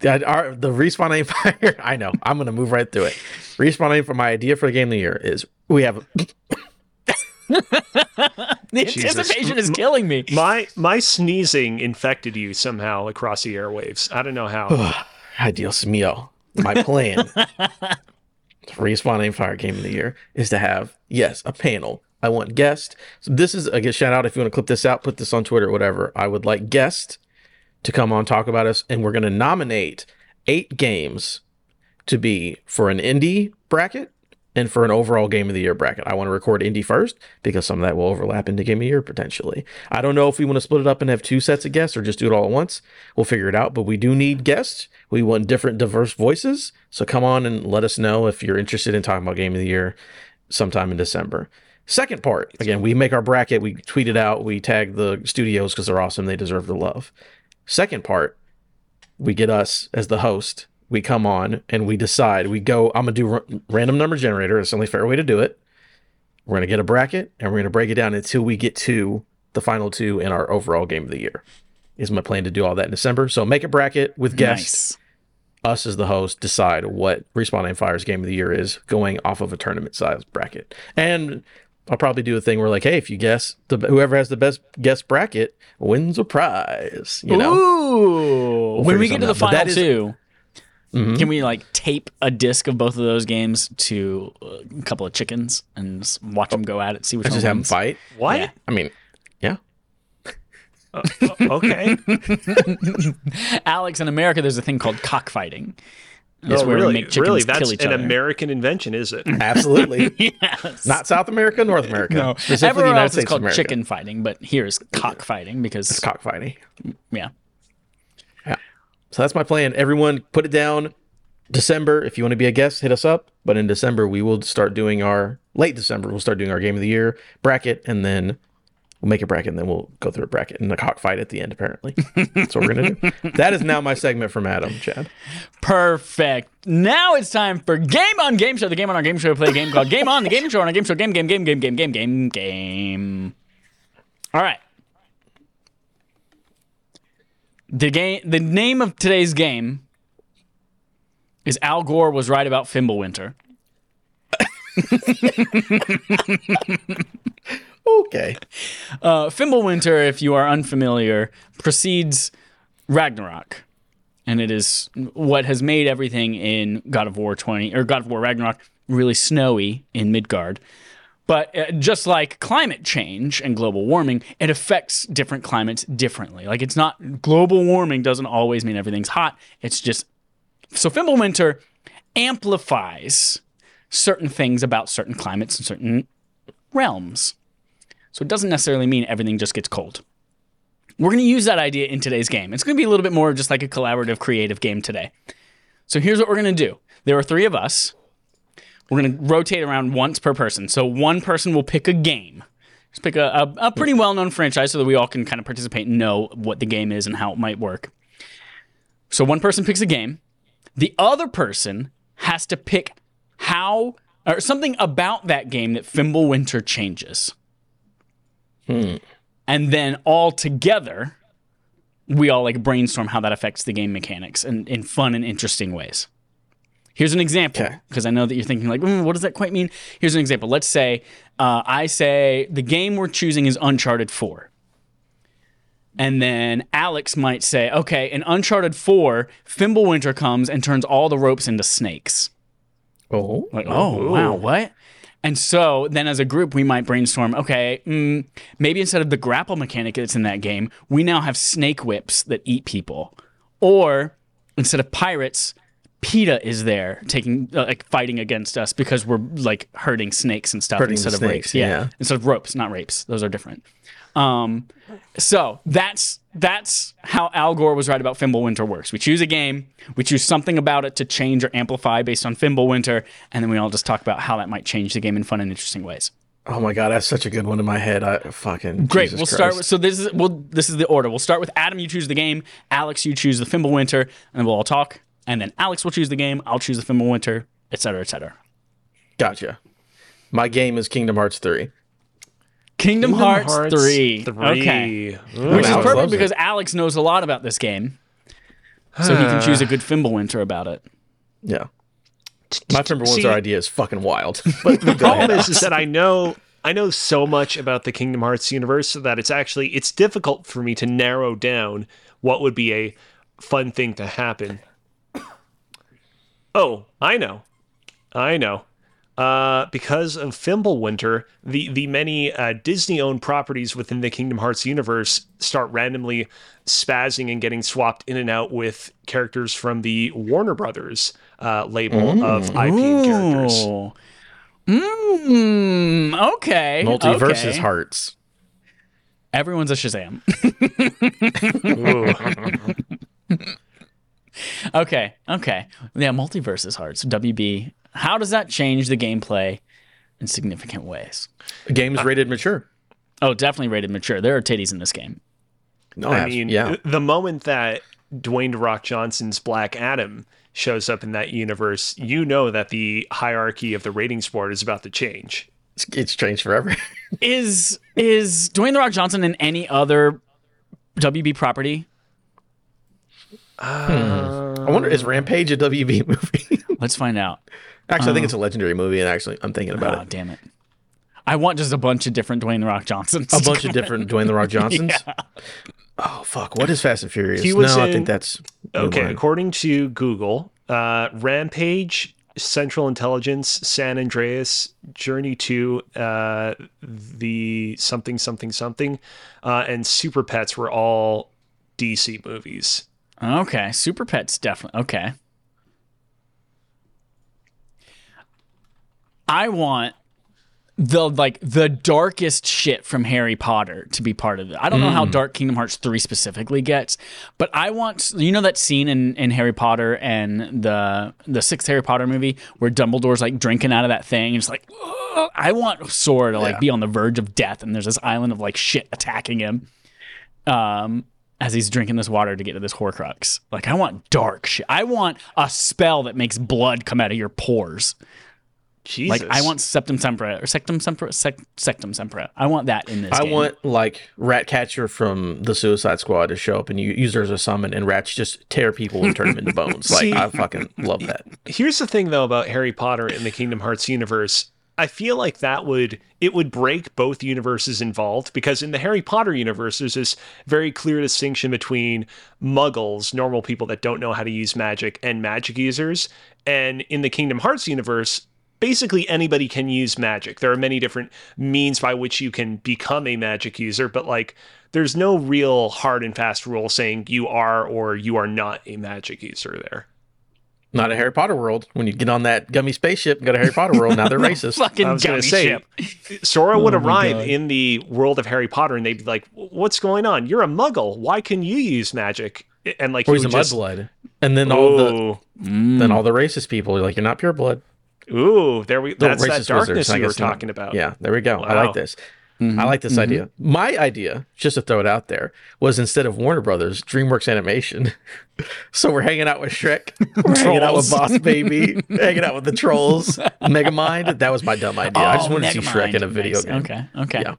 [SPEAKER 2] The, our, the respawn aim fire. I know. I'm gonna move right through it. Respawn aim for my idea for the game of the year is we have
[SPEAKER 1] The
[SPEAKER 3] Jesus.
[SPEAKER 1] anticipation is killing me.
[SPEAKER 3] My my sneezing infected you somehow across the airwaves. I don't know how.
[SPEAKER 2] Ay, Dios mío. My plan for respawn aim fire game of the year is to have yes a panel. I want guest. So this is a good shout out. If you want to clip this out, put this on Twitter, or whatever. I would like guest to come on talk about us, and we're going to nominate eight games to be for an indie bracket and for an overall game of the year bracket. I want to record indie first because some of that will overlap into game of the year potentially. I don't know if we want to split it up and have two sets of guests or just do it all at once. We'll figure it out, but we do need guests. We want different diverse voices. So come on and let us know if you're interested in talking about game of the year sometime in December. Second part, again, we make our bracket, we tweet it out, we tag the studios because they're awesome, they deserve the love. Second part, we get us as the host. We come on and we decide. We go. I'm gonna do r- random number generator. It's the only fair way to do it. We're gonna get a bracket and we're gonna break it down until we get to the final two in our overall game of the year. Is my plan to do all that in December. So make a bracket with guests.
[SPEAKER 1] Nice.
[SPEAKER 2] Us as the host decide what Respawn Aim Fire's game of the year is, going off of a tournament size bracket. And I'll probably do a thing where like, hey, if you guess the whoever has the best guess bracket wins a prize. You know.
[SPEAKER 1] Ooh. when we get to the
[SPEAKER 2] something out. But
[SPEAKER 1] final
[SPEAKER 2] that is-
[SPEAKER 1] 2 mm-hmm. can we like tape a disc of both of those games to a couple of chickens and just watch them go at it, see which one
[SPEAKER 2] Just have them fight.
[SPEAKER 3] What?
[SPEAKER 1] Yeah.
[SPEAKER 2] I mean, yeah.
[SPEAKER 3] Uh, okay.
[SPEAKER 1] Alex, in America, there's a thing called cockfighting. It's
[SPEAKER 3] oh,
[SPEAKER 1] where we
[SPEAKER 3] really?
[SPEAKER 1] make chickens
[SPEAKER 3] really?
[SPEAKER 1] kill
[SPEAKER 3] That's an
[SPEAKER 1] other.
[SPEAKER 3] American invention, is it?
[SPEAKER 2] Absolutely.
[SPEAKER 1] yes.
[SPEAKER 2] Not South America, North America.
[SPEAKER 1] no.
[SPEAKER 2] Specifically
[SPEAKER 1] Everywhere
[SPEAKER 2] United
[SPEAKER 1] else
[SPEAKER 2] States
[SPEAKER 1] it's called
[SPEAKER 2] America.
[SPEAKER 1] chicken fighting, but here is cockfighting because
[SPEAKER 2] It's cockfighting.
[SPEAKER 1] yeah.
[SPEAKER 2] Yeah. So that's my plan. Everyone put it down. December, if you want to be a guest, hit us up. But in December, we will start doing our late December, we'll start doing our game of the year bracket and then we'll make a bracket and then we'll go through a bracket and a cockfight at the end, apparently. That's what we're gonna do. That is now my segment from Adam, Chad.
[SPEAKER 1] Perfect. Now it's time for Game On Game Show. The Game On Our Game Show. We play a game called Game On. The Game Show on our Game Show. Game, game, game, game, game, game, game, game. All right. The game. The name of today's game is Al Gore was right about Fimbulwinter.
[SPEAKER 2] Okay.
[SPEAKER 1] Uh, Fimbulwinter, if you are unfamiliar, precedes Ragnarok, and it is what has made everything in God of War 20 or God of War Ragnarok really snowy in Midgard. But uh, just like climate change and global warming, it affects different climates differently. Like it's not global warming doesn't always mean everything's hot. It's just so Fimbulwinter amplifies certain things about certain climates and certain realms. So it doesn't necessarily mean everything just gets cold. We're going to use that idea in today's game. It's going to be a little bit more just like a collaborative, creative game today. So here's what we're going to do there are three of us. We're going to rotate around once per person. So one person will pick a game. Just pick a, a, a pretty well known franchise so that we all can kind of participate and know what the game is and how it might work. So one person picks a game. The other person has to pick how or something about that game that Fimbulwinter changes. And then all together, we all like brainstorm how that affects the game mechanics and in fun and interesting ways. Here's an example
[SPEAKER 2] Okay.
[SPEAKER 1] because I know that you're thinking like, "Mm, what does that quite mean? Here's an example. Let's say uh, I say the game we're choosing is Uncharted 4. And then Alex might say, okay, in Uncharted 4, Fimbulwinter comes and turns all the ropes into snakes.
[SPEAKER 2] Oh.
[SPEAKER 1] Like, oh, wow, what? And so then as a group, we might brainstorm, okay, mm, maybe instead of the grapple mechanic that's in that game, we now have snake whips that eat people. Or instead of pirates, PETA is there taking, uh, like, fighting against us because we're, like, hurting snakes and stuff
[SPEAKER 2] Hurting
[SPEAKER 1] instead of
[SPEAKER 2] snakes,
[SPEAKER 1] rapes. Yeah.
[SPEAKER 2] yeah.
[SPEAKER 1] Instead of ropes, not rapes. Those are different. Um, so that's that's how Al Gore was right about Fimbulwinter works. We choose a game, we choose something about it to change or amplify based on Fimbulwinter, and then we all just talk about how that might change the game in fun and interesting ways.
[SPEAKER 2] Oh my god, that's such a good one in my head. I fucking
[SPEAKER 1] Great.
[SPEAKER 2] Jesus
[SPEAKER 1] we'll start with so this is well this is the order. We'll start with Adam. You choose the game. Alex, you choose the Fimbulwinter, and then we'll all talk. And then Alex will choose the game. I'll choose the Fimbulwinter, et cetera, et cetera.
[SPEAKER 2] Gotcha. My game is Kingdom Hearts 3.
[SPEAKER 1] Kingdom, Hearts, three.
[SPEAKER 3] Three.
[SPEAKER 1] Okay.
[SPEAKER 3] Ooh.
[SPEAKER 1] Which is perfect
[SPEAKER 2] loves it.
[SPEAKER 1] because Alex knows a lot about this game. So he can choose a good Fimbulwinter about it.
[SPEAKER 2] Yeah. My Fimbulwinter
[SPEAKER 3] See-
[SPEAKER 2] idea is fucking wild. But go
[SPEAKER 3] problem is, is that I know I know so much about the Kingdom Hearts universe that it's actually it's difficult for me to narrow down what would be a fun thing to happen. Oh, I know. I know. Uh, because of Fimbulwinter, the the many uh, Disney-owned properties within the Kingdom Hearts universe start randomly spazzing and getting swapped in and out with characters from the Warner Brothers uh, label of IP and characters.
[SPEAKER 1] Mm, okay.
[SPEAKER 2] Multiverses
[SPEAKER 1] okay.
[SPEAKER 2] hearts.
[SPEAKER 1] Everyone's a Shazam. okay. Okay. Yeah, multiverses hearts. WB. How does that change the gameplay in significant ways?
[SPEAKER 2] The game's uh, rated mature.
[SPEAKER 1] Oh, definitely rated mature. There are titties in this game.
[SPEAKER 2] No,
[SPEAKER 3] I
[SPEAKER 2] abs-
[SPEAKER 3] mean,
[SPEAKER 2] yeah.
[SPEAKER 3] the moment that Dwayne The Rock Johnson's Black Adam shows up in that universe, you know that the hierarchy of the ratings board is about to change.
[SPEAKER 2] It's, it's changed forever.
[SPEAKER 1] Is is Dwayne the Rock Johnson in any other WB property? Hmm.
[SPEAKER 2] I wonder is Rampage a WB movie?
[SPEAKER 1] Let's find out.
[SPEAKER 2] Actually, I think it's a legendary movie, and actually, I'm thinking about
[SPEAKER 1] Oh,
[SPEAKER 2] it.
[SPEAKER 1] damn it. I want just a bunch of different Dwayne the Rock Johnsons.
[SPEAKER 2] A bunch of different Dwayne the Rock Johnsons. Oh fuck! What is Fast and Furious?
[SPEAKER 3] He was
[SPEAKER 2] no, I
[SPEAKER 3] in-
[SPEAKER 2] think that's
[SPEAKER 3] Okay,
[SPEAKER 2] Mulan.
[SPEAKER 3] according to Google, uh, Rampage, Central Intelligence, San Andreas, Journey to uh, the something something something, uh, and Super Pets were all DC movies.
[SPEAKER 1] Okay, Super Pets definitely. Okay. I want the like the darkest shit from Harry Potter to be part of it. I don't know how dark Kingdom Hearts 3 specifically gets, but I want you know that scene in, in Harry Potter and the the sixth Harry Potter movie where Dumbledore's like drinking out of that thing and it's like. I want Sora to like
[SPEAKER 2] Yeah.
[SPEAKER 1] be on the verge of death and there's this island of like shit attacking him. Um as he's drinking this water to get to this Horcrux. Like I want dark shit. I want a spell that makes blood come out of your pores.
[SPEAKER 3] Jesus,
[SPEAKER 1] Like I want Septum Sempra or Sectum Sempra, Sec, Sectum Sempra. I want that in this.
[SPEAKER 2] I
[SPEAKER 1] game.
[SPEAKER 2] want like Ratcatcher from the Suicide Squad to show up and you use her as a summon, and rats just tear people and turn them into bones. Like
[SPEAKER 3] See-
[SPEAKER 2] I fucking love that.
[SPEAKER 3] Here's the thing though about Harry Potter and the Kingdom Hearts universe. I feel like that would it would break both universes involved because in the Harry Potter universe there's this very clear distinction between muggles, normal people that don't know how to use magic and magic users, and in the Kingdom Hearts universe basically anybody can use magic. There are many different means by which you can become a magic user, but like there's no real hard and fast rule saying you are or you are not a magic user there.
[SPEAKER 2] Not a Harry Potter world. When you get on that gummy spaceship and go to Harry Potter world, now they're racist.
[SPEAKER 1] fucking
[SPEAKER 3] I was
[SPEAKER 1] gummy
[SPEAKER 3] gonna say,
[SPEAKER 1] ship.
[SPEAKER 3] Sora would
[SPEAKER 1] Oh
[SPEAKER 3] arrive in the world of Harry Potter, and they'd be like, "What's going on? You're a Muggle. Why can you use magic?" And like,
[SPEAKER 2] Or he's a
[SPEAKER 3] would just,
[SPEAKER 2] mudblood. And then all the
[SPEAKER 3] ooh,
[SPEAKER 2] then mm. all the racist people are like, You're not pure blood.
[SPEAKER 3] Ooh, there we.
[SPEAKER 2] The
[SPEAKER 3] That's that darkness
[SPEAKER 2] wizards,
[SPEAKER 3] you were talking about.
[SPEAKER 2] Yeah, there we go. I like this. I mm-hmm. like this idea. Mm-hmm. My idea, just to throw it out there, was instead of Warner Brothers, DreamWorks Animation. so we're hanging out with Shrek, we're hanging out with Boss Baby, hanging out with the trolls, Megamind. That was my dumb idea. I just
[SPEAKER 1] Oh,
[SPEAKER 2] wanted to see Shrek in a video
[SPEAKER 1] Nice.
[SPEAKER 2] game.
[SPEAKER 1] Okay. Okay.
[SPEAKER 2] Yeah.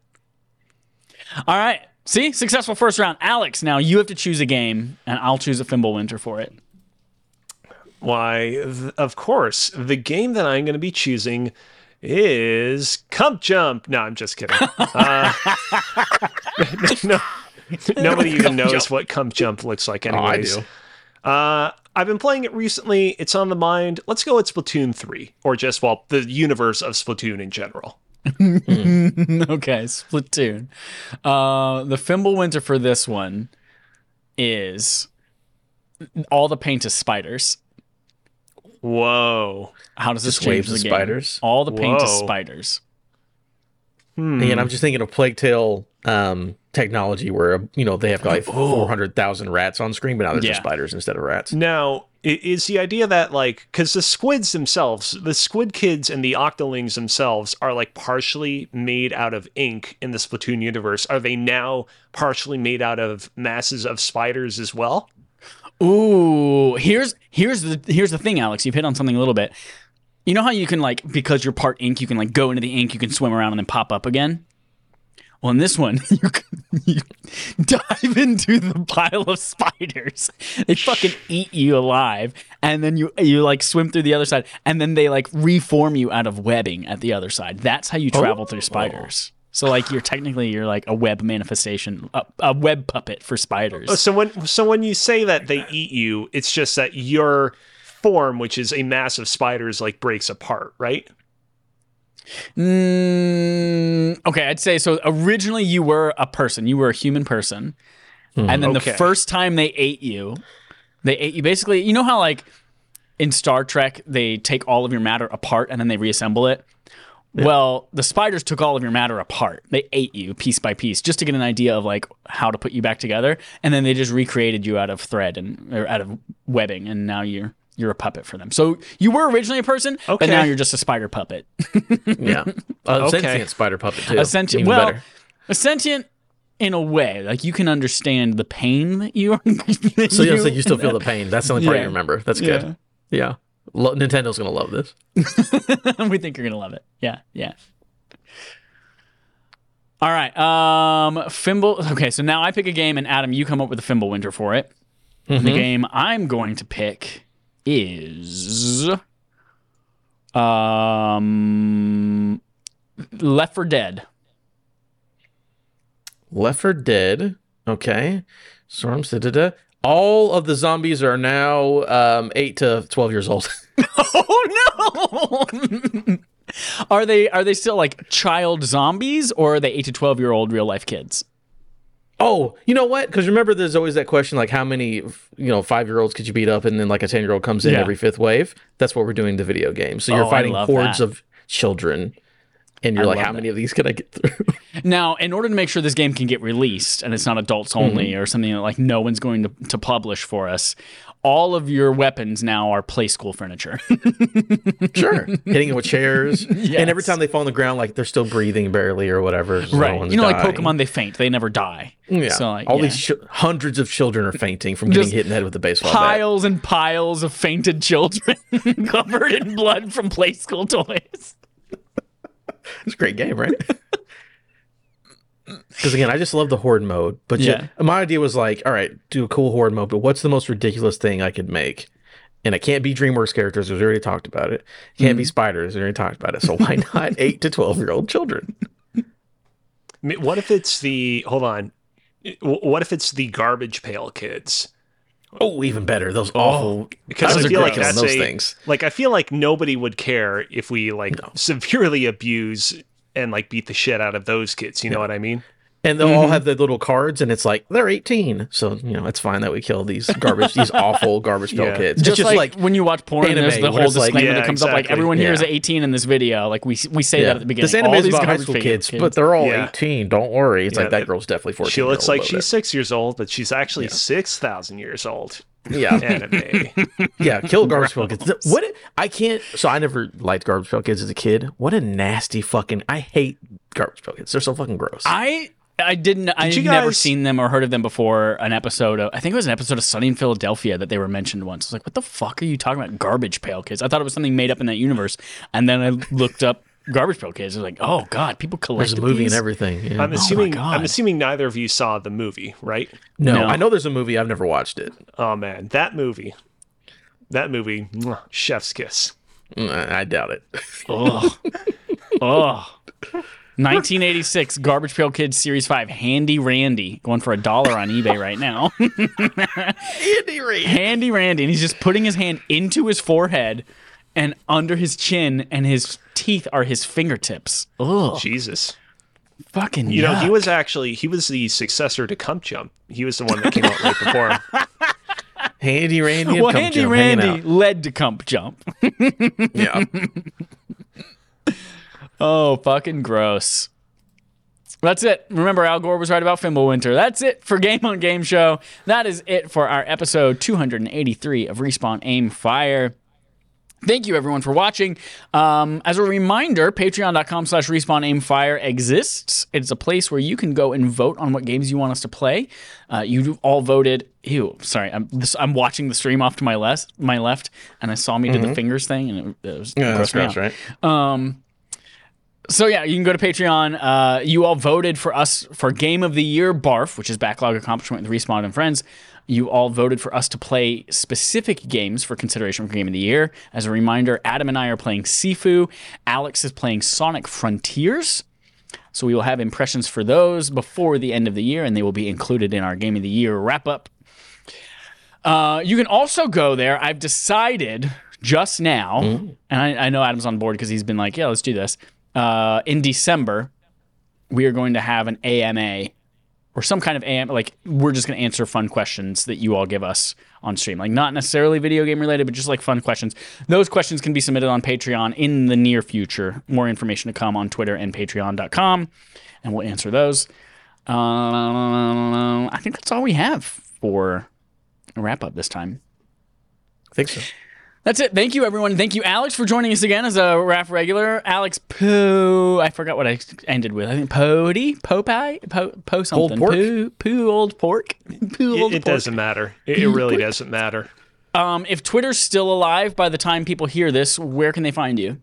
[SPEAKER 1] All right. See, successful first round. Alex, now you have to choose a game, and I'll choose a Fimbulwinter for it.
[SPEAKER 3] Why, th- of course, the game that I'm going to be choosing is Cump Jump. No, I'm just kidding. Uh, no, nobody even knows what Cump Jump looks like,
[SPEAKER 2] Oh, I
[SPEAKER 3] anyways.
[SPEAKER 2] do.
[SPEAKER 3] Uh, I've been playing it recently. It's on the mind. Let's go with Splatoon 3, or just, well, the universe of Splatoon in general.
[SPEAKER 1] okay, Splatoon. Uh, the Fimbulwinter for this one is all the paint is spiders.
[SPEAKER 3] Whoa.
[SPEAKER 1] How does this
[SPEAKER 2] Just
[SPEAKER 1] change
[SPEAKER 2] waves
[SPEAKER 1] the
[SPEAKER 2] of
[SPEAKER 1] game?
[SPEAKER 2] spiders?
[SPEAKER 1] All the paint is spiders.
[SPEAKER 3] Hmm.
[SPEAKER 2] And I'm just thinking of Plague Tale um, technology where, you know, they have like 400,000 rats on screen, but now they're just
[SPEAKER 1] Yeah.
[SPEAKER 2] spiders instead of rats.
[SPEAKER 3] Now, is the idea that like because the squids themselves, the squid kids and the octolings themselves are like partially made out of ink in the Splatoon universe? Are they now partially made out of masses of spiders as well?
[SPEAKER 1] Ooh, here's here's the here's the thing, Alex. You've hit on something a little bit. You know how you can like because you're part ink, you can like go into the ink, you can swim around and then pop up again. Well, in this one, you, you dive into the pile of spiders. They fucking eat you alive, and then you you like swim through the other side, and then they like reform you out of webbing at the other side. That's how you travel through spiders. Oh. So like you're technically you're like a web manifestation, a, a web puppet for spiders.
[SPEAKER 3] So when so when you say that they eat you, it's just that your form, which is a mass of spiders, like breaks apart, right?
[SPEAKER 1] Mm, okay, I'd say so. Originally, you were a person. You were a human person, and then
[SPEAKER 3] Okay.
[SPEAKER 1] the first time they ate you, they ate you. Basically, you know how like in Star Trek they take all of your matter apart and then they reassemble it. Well, the spiders took all of your matter apart. They ate you piece by piece just to get an idea of like how to put you back together, and then they just recreated you out of thread and or out of webbing, and now you're you're a puppet for them. So you were originally a person, but now you're just a spider puppet.
[SPEAKER 2] Yeah. a
[SPEAKER 3] Okay.
[SPEAKER 2] Sentient spider puppet, too.
[SPEAKER 1] a sentient
[SPEAKER 2] Even
[SPEAKER 1] well
[SPEAKER 2] better.
[SPEAKER 1] a sentient in a way. Like you can understand the pain that you are. that
[SPEAKER 2] So you, so you still feel the pain. That's the only part
[SPEAKER 1] Yeah.
[SPEAKER 2] you remember. That's good. Yeah. Lo- Nintendo's gonna love this.
[SPEAKER 1] we think you're gonna love it. Yeah, yeah. All right. Um, Fimble. Okay, so now I pick a game, and Adam, you come up with a Fimbulwinter for it.
[SPEAKER 2] Mm-hmm.
[SPEAKER 1] the game I'm going to pick is um Left 4 Dead.
[SPEAKER 2] Left 4 Dead. Okay. Da, da. All of the zombies are now um, eight to twelve years old.
[SPEAKER 1] Oh no! are they are they still like child zombies, or are they eight to twelve year old real life kids?
[SPEAKER 2] oh, you know what? Because remember, there's always that question like, how many you know five year olds could you beat up, and then like a ten year old comes in
[SPEAKER 1] Yeah.
[SPEAKER 2] every fifth wave. That's what we're doing the video game. So
[SPEAKER 1] Oh,
[SPEAKER 2] you're
[SPEAKER 1] I
[SPEAKER 2] fighting hordes
[SPEAKER 1] that.
[SPEAKER 2] of children, and you're like, how
[SPEAKER 1] that.
[SPEAKER 2] many of these can I get through?
[SPEAKER 1] Now, in order to make sure this game can get released and it's not adults only
[SPEAKER 2] Mm-hmm.
[SPEAKER 1] or something that like no one's going to, to publish for us, all of your weapons now are play school furniture.
[SPEAKER 2] sure, hitting it with chairs, and every time they fall on the ground, like they're still breathing barely or whatever. so
[SPEAKER 1] right.
[SPEAKER 2] one's
[SPEAKER 1] you know, like. Pokemon, they faint. They never die.
[SPEAKER 2] Yeah,
[SPEAKER 1] So, like,
[SPEAKER 2] all
[SPEAKER 1] yeah.
[SPEAKER 2] these ch- hundreds of children are fainting from getting
[SPEAKER 1] Just
[SPEAKER 2] hit in the head with a baseball bat.
[SPEAKER 1] Piles and piles of fainted children covered in blood from play school toys.
[SPEAKER 2] It's a great game, right? Because again, I just love the horde mode. But ju-
[SPEAKER 1] Yeah.
[SPEAKER 2] my idea was like, all right, do a cool horde mode, but what's the most ridiculous thing I could make? And it can't be DreamWorks characters, because we already talked about it. It can't be
[SPEAKER 1] Mm-hmm.
[SPEAKER 2] spiders, we already talked about it. So why not eight to twelve year old children?
[SPEAKER 3] What if it's the hold on? What if it's the garbage pail kids?
[SPEAKER 2] Oh, even better. Those awful.
[SPEAKER 3] Oh, because
[SPEAKER 2] Those
[SPEAKER 3] I feel like that's
[SPEAKER 2] those
[SPEAKER 3] a
[SPEAKER 2] things.
[SPEAKER 3] like I feel like nobody would care if we like severely abuse and like beat the shit out of those kids. You know what I mean?
[SPEAKER 2] And they'll
[SPEAKER 1] Mm-hmm.
[SPEAKER 2] all have their little cards, and it's like they're 18. So, you know, it's fine that we kill these garbage, these awful garbage pail
[SPEAKER 3] Yeah.
[SPEAKER 2] kids.
[SPEAKER 1] Just,
[SPEAKER 2] it's just
[SPEAKER 1] like,
[SPEAKER 2] like,
[SPEAKER 1] when you watch porn,
[SPEAKER 2] anime,
[SPEAKER 1] there's the whole
[SPEAKER 2] it's like-
[SPEAKER 1] disclaimer
[SPEAKER 3] Yeah,
[SPEAKER 1] that comes up like
[SPEAKER 3] exactly.
[SPEAKER 1] everyone here is
[SPEAKER 2] Yeah.
[SPEAKER 1] 18 in this video. Like we we say
[SPEAKER 2] yeah,
[SPEAKER 1] that at the beginning.
[SPEAKER 2] this anime
[SPEAKER 1] All
[SPEAKER 2] is
[SPEAKER 1] these
[SPEAKER 2] about high
[SPEAKER 1] garbage
[SPEAKER 2] school
[SPEAKER 1] pail
[SPEAKER 2] kids, but they're all
[SPEAKER 3] Yeah.
[SPEAKER 2] 18. Don't worry. It's
[SPEAKER 3] Yeah,
[SPEAKER 2] like that
[SPEAKER 3] that-
[SPEAKER 2] girl's definitely 14.
[SPEAKER 3] She looks like
[SPEAKER 2] old,
[SPEAKER 3] she's six years old, but she's actually six thousand years old.
[SPEAKER 2] Yeah,
[SPEAKER 3] Anime.
[SPEAKER 2] yeah. Kill garbage pail kids. What? I can't. So I never liked garbage pail kids as a kid. What a nasty fucking. I hate garbage pail kids. They're so fucking gross.
[SPEAKER 1] I I didn't. I
[SPEAKER 3] you
[SPEAKER 1] had never seen them or heard of them before. An episode of I think it was an episode of Sunny in Philadelphia that they were mentioned once. I was like, what the fuck are you talking about? Garbage pail kids. I thought it was something made up in that universe, and then I looked up garbage pail kids. I was like, oh god, people collect
[SPEAKER 2] There's a movie
[SPEAKER 1] these?
[SPEAKER 2] and everything. yeah.
[SPEAKER 3] I'm assuming
[SPEAKER 1] God.
[SPEAKER 3] I'm assuming neither of you saw the movie, right?
[SPEAKER 2] no,
[SPEAKER 1] No.
[SPEAKER 2] I know there's a movie. I've never watched it.
[SPEAKER 3] Oh man, that movie. That movie, mwah, chef's kiss.
[SPEAKER 2] Mm, I I doubt it.
[SPEAKER 1] Oh, oh. 1986 Garbage Pail Kids Series 5 Handy Randy going for a dollar on eBay right now.
[SPEAKER 2] Andy Reid.
[SPEAKER 1] Handy Randy, and he's just putting his hand into his forehead and under his chin, and his teeth are his fingertips. Oh,
[SPEAKER 3] Jesus.
[SPEAKER 1] fucking
[SPEAKER 3] You know, he was actually he was the successor to Cump Jump. He was the one that came out right before him.
[SPEAKER 2] Handy Randy. and
[SPEAKER 1] Well,
[SPEAKER 2] Cum
[SPEAKER 1] Handy
[SPEAKER 2] Jump hanging
[SPEAKER 1] Randy
[SPEAKER 2] out.
[SPEAKER 1] led to Cump Jump.
[SPEAKER 2] Yeah.
[SPEAKER 1] Oh, fucking gross. That's it. Remember, Al Gore was right about Fimbulwinter. That's it for Game on Game Show. That is it for our episode 283 of Respawn Aim Fire. Thank you, everyone, for watching. Um, as a reminder, patreon.com slash respawn aim fire exists. It's a place where you can go and vote on what games you want us to play. Uh, you all voted. Ew, sorry. I'm, this, I'm watching the stream off to my left, my left, and I saw me do the fingers thing, and it, it was
[SPEAKER 2] Yeah, that's gross, right?
[SPEAKER 1] Um, so yeah, you can go to Patreon. Uh, you all voted for us for Game of the Year Barf, which is backlog accomplishment with Respawn and Friends. You all voted for us to play specific games for consideration for Game of the Year. As a reminder, Adam and I are playing Sifu. Alex is playing Sonic Frontiers. So we will have impressions for those before the end of the year, and they will be included in our Game of the Year wrap up. Uh, you can also go there. I've decided just now, and I, I know Adam's on board because he's been like, yeah, let's do this. Uh, in December, we are going to have an AMA or some kind of AM. Like, we're just going to answer fun questions that you all give us on stream. Like, not necessarily video game related, but just like fun questions. Those questions can be submitted on Patreon in the near future. More information to come on Twitter and patreon.com, and we'll answer those. Uh, I think that's all we have for a wrap up this time.
[SPEAKER 2] I think so.
[SPEAKER 1] That's it. Thank you, everyone. Thank you, Alex, for joining us again as a RAF regular. Alex Poo. I forgot what I ended with. I think Pody, Popeye, Po, po something.
[SPEAKER 2] pork?
[SPEAKER 1] Poo, poo old pork. Poo
[SPEAKER 3] It,
[SPEAKER 1] old
[SPEAKER 3] it
[SPEAKER 1] pork.
[SPEAKER 3] doesn't matter. It, it really doesn't matter.
[SPEAKER 1] Um, if Twitter's still alive by the time people hear this, where can they find you?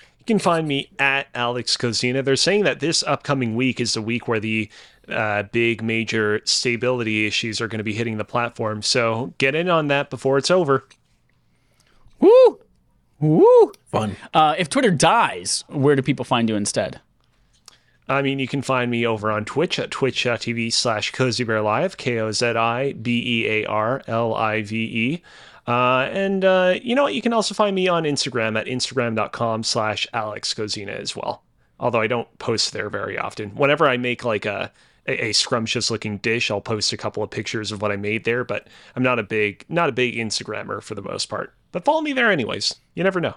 [SPEAKER 3] You can find me at Alex Cozina. They're saying that this upcoming week is the week where the uh, big major stability issues are going to be hitting the platform. So get in on that before it's over.
[SPEAKER 1] Woo! Woo!
[SPEAKER 2] Fun.
[SPEAKER 1] Uh, if Twitter dies, where do people find you instead?
[SPEAKER 3] I mean, you can find me over on Twitch at twitch.tv slash Cozy Bear Live, K O Z I B E A R L I V E. Uh, and uh, you know what? You can also find me on Instagram at instagram.com slash Alex Cozina as well. Although I don't post there very often. Whenever I make like a, a, a scrumptious looking dish, I'll post a couple of pictures of what I made there, but I'm not a big not a big Instagrammer for the most part. But follow me there anyways. You never know.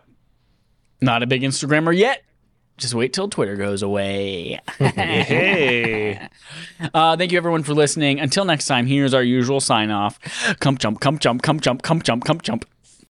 [SPEAKER 1] Not a big Instagrammer yet. Just wait till Twitter goes away.
[SPEAKER 3] Hey.
[SPEAKER 1] Uh, thank you everyone for listening. Until next time, here's our usual sign off. Come jump, come jump, come jump, come jump, come jump.